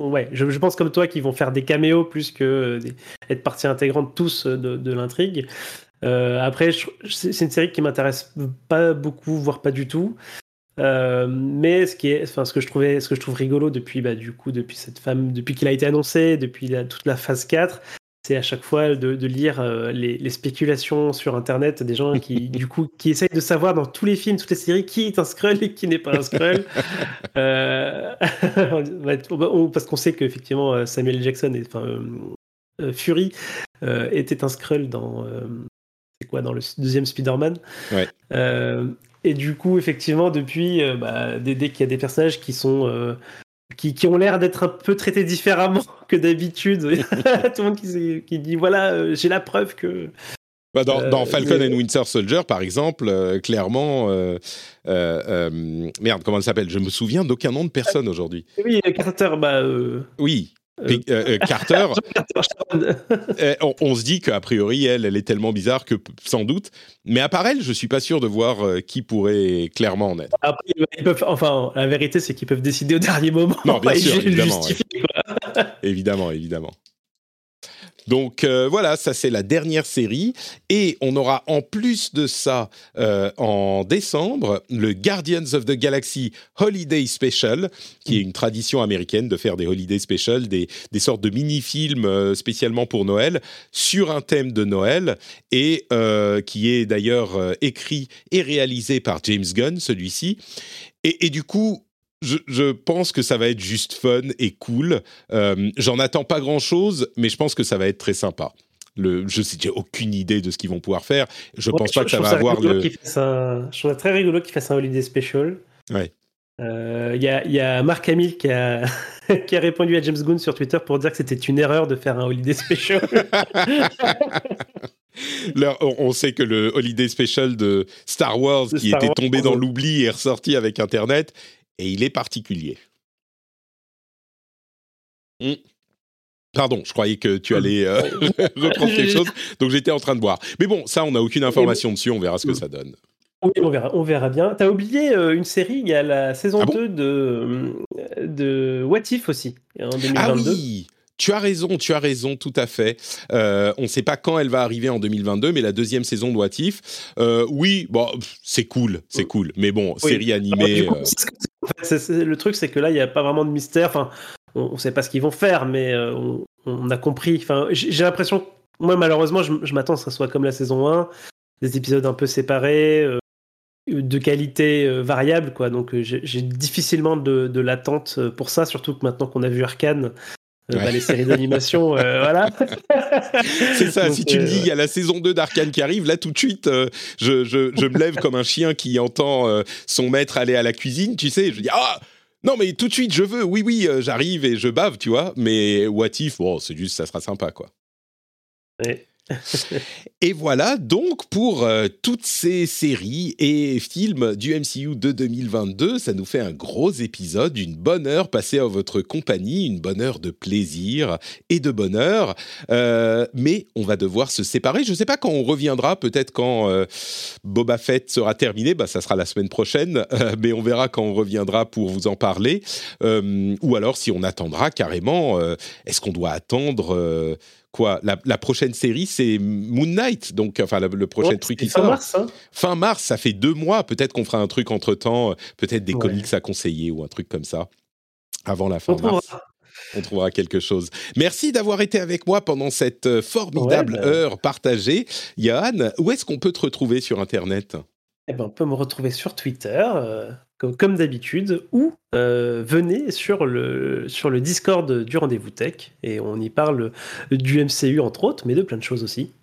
ouais, je, je, pense comme toi qu'ils vont faire des caméos plus que être partie intégrante tous de, de l'intrigue. après, c'est une série qui m'intéresse pas beaucoup, voire pas du tout. Mais ce qui est, enfin, ce que je trouvais, ce que je trouve rigolo depuis, bah, du coup, depuis cette femme, depuis qu'il a été annoncé, depuis toute la phase 4, c'est à chaque fois de, lire euh, les, spéculations sur Internet des gens qui, du coup, qui essayent de savoir dans tous les films, toutes les séries, qui est un Skrull et qui n'est pas un Skrull. euh, parce qu'on sait qu'effectivement, euh, Samuel Jackson, et, enfin, euh, Fury était un Skrull dans, c'est quoi, dans le deuxième Spider-Man. Ouais. Et du coup, effectivement, depuis, bah, dès, dès qu'il y a des personnages qui sont qui, qui, ont l'air d'être un peu traités différemment que d'habitude. Tout le monde qui, qui dit voilà, euh, j'ai la preuve que. Bah dans, euh, dans, Falcon and Winter Soldier, par exemple, euh, clairement, merde, comment elle s'appelle? Je me souviens d'aucun nom de personne aujourd'hui. Oui, Carter, bah. Oui, euh, euh, Carter, eh, on, se dit qu'a priori, elle, elle est tellement bizarre que sans doute. Mais à part elle, je suis pas sûr de voir euh, qui pourrait clairement en être. enfin, la vérité, c'est qu'ils peuvent décider au dernier moment. Non, bien sûr, évidemment, évidemment, évidemment. Donc euh, voilà, ça c'est la dernière série. Et on aura en plus de ça, euh, en décembre, le Guardians of the Galaxy Holiday Special, qui est une tradition américaine de faire des Holiday Special, des, sortes de mini-films euh, spécialement pour Noël, sur un thème de Noël, et qui est d'ailleurs écrit et réalisé par James Gunn, celui-ci. Et, du coup, je, pense que ça va être juste fun et cool. Euh, j'en attends pas grand chose, mais je pense que ça va être très sympa. Le, je j'ai aucune idée de ce qu'ils vont pouvoir faire. Je pense pas que ça va avoir le. je trouve ça très rigolo qu'ils fassent un holiday special. Ouais. Il euh, y, a, y, a Marc Hamill qui a, qui a répondu à James Gunn sur Twitter pour dire que c'était une erreur de faire un holiday special. on sait que le holiday special de Star Wars, qui était tombé dans l'oubli, est ressorti avec Internet et il est particulier. Hmm. Pardon, je croyais que tu allais euh, reprendre quelque chose, donc j'étais en train de boire. Mais bon, ça, on n'a aucune information dessus, on verra ce que hmm. ça donne. Oui, on verra, on verra bien. T'as oublié euh, une série, il y a la saison 2 ah de, de What If aussi, en 2022. Ah oui tu as raison, tu as raison, tout à fait. Euh, on ne sait pas quand elle va arriver en 2022, mais la deuxième saison de What If, euh, oui, bon, c'est cool, c'est cool. Mais bon, série animée. le truc, c'est que là, il n'y a pas vraiment de mystère. Enfin, on ne sait pas ce qu'ils vont faire, mais euh, on, a compris. Enfin, j'ai l'impression, moi, malheureusement, je, m'attends que ça soit comme la saison 1, des épisodes un peu séparés de qualité variable quoi donc j'ai difficilement de, de l'attente pour ça surtout que maintenant qu'on a vu Arkane euh, bah, les séries d'animation, euh, voilà. C'est ça, si tu me dis, il y a la saison 2 d'Arkane qui arrive, là tout de suite, euh, je, je, je, me lève comme un chien qui entend son maître aller à la cuisine, tu sais, je dis, ah! Non mais tout de suite, je veux, oui, oui, j'arrive et je bave, tu vois, mais what if, bon, c'est juste, ça sera sympa, quoi. Ouais et voilà donc pour euh, toutes ces séries et films du MCU de 2022, ça nous fait un gros épisode, une bonne heure passée à votre compagnie, une bonne heure de plaisir et de bonheur. Euh, mais on va devoir se séparer. Je ne sais pas quand on reviendra, peut-être quand euh, Boba Fett sera terminé, bah, ça sera la semaine prochaine, mais on verra quand on reviendra pour vous en parler. ou alors si on attendra carrément, est-ce qu'on doit attendre quoi la, prochaine série, c'est Moon Knight, donc enfin le, prochain truc qui fin sort. Mars, hein. Fin mars, ça fait deux mois. Peut-être qu'on fera un truc entre temps, euh, peut-être des comics à conseiller ou un truc comme ça avant la fin mars. On trouvera quelque chose. Merci d'avoir été avec moi pendant cette euh, formidable bah heure partagée. Yann, où est-ce qu'on peut te retrouver sur Internet? Eh ben, On peut me retrouver sur Twitter. Euh, comme, d'habitude, ou euh, venez sur le, sur le Discord du Rendez-vous Tech et on y parle du MCU entre autres, mais de plein de choses aussi.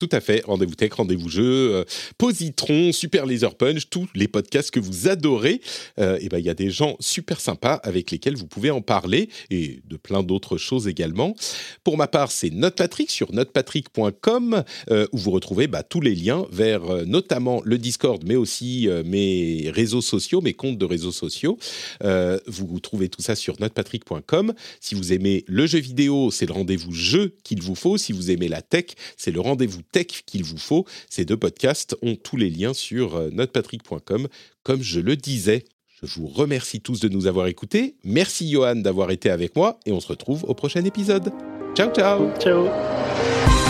Tout à fait. Rendez-vous tech, rendez-vous jeu, euh, Positron, Super Laser Punch, tous les podcasts que vous adorez. Euh, et ben il y a des gens super sympas avec lesquels vous pouvez en parler et de plein d'autres choses également. Pour ma part, c'est Notepatrick sur notepatrick.com euh, où vous retrouvez bah, tous les liens vers euh, notamment le Discord, mais aussi mes réseaux sociaux, mes comptes de réseaux sociaux. vous trouvez tout ça sur notepatrick.com. Si vous aimez le jeu vidéo, c'est le rendez-vous jeu qu'il vous faut. Si vous aimez la tech, c'est le rendez-vous tech qu'il vous faut. Ces deux podcasts ont tous les liens sur euh, notrepatrick.com, comme je le disais. Je vous remercie tous de nous avoir écoutés. Merci Johan d'avoir été avec moi et on se retrouve au prochain épisode. Ciao ciao. Ciao.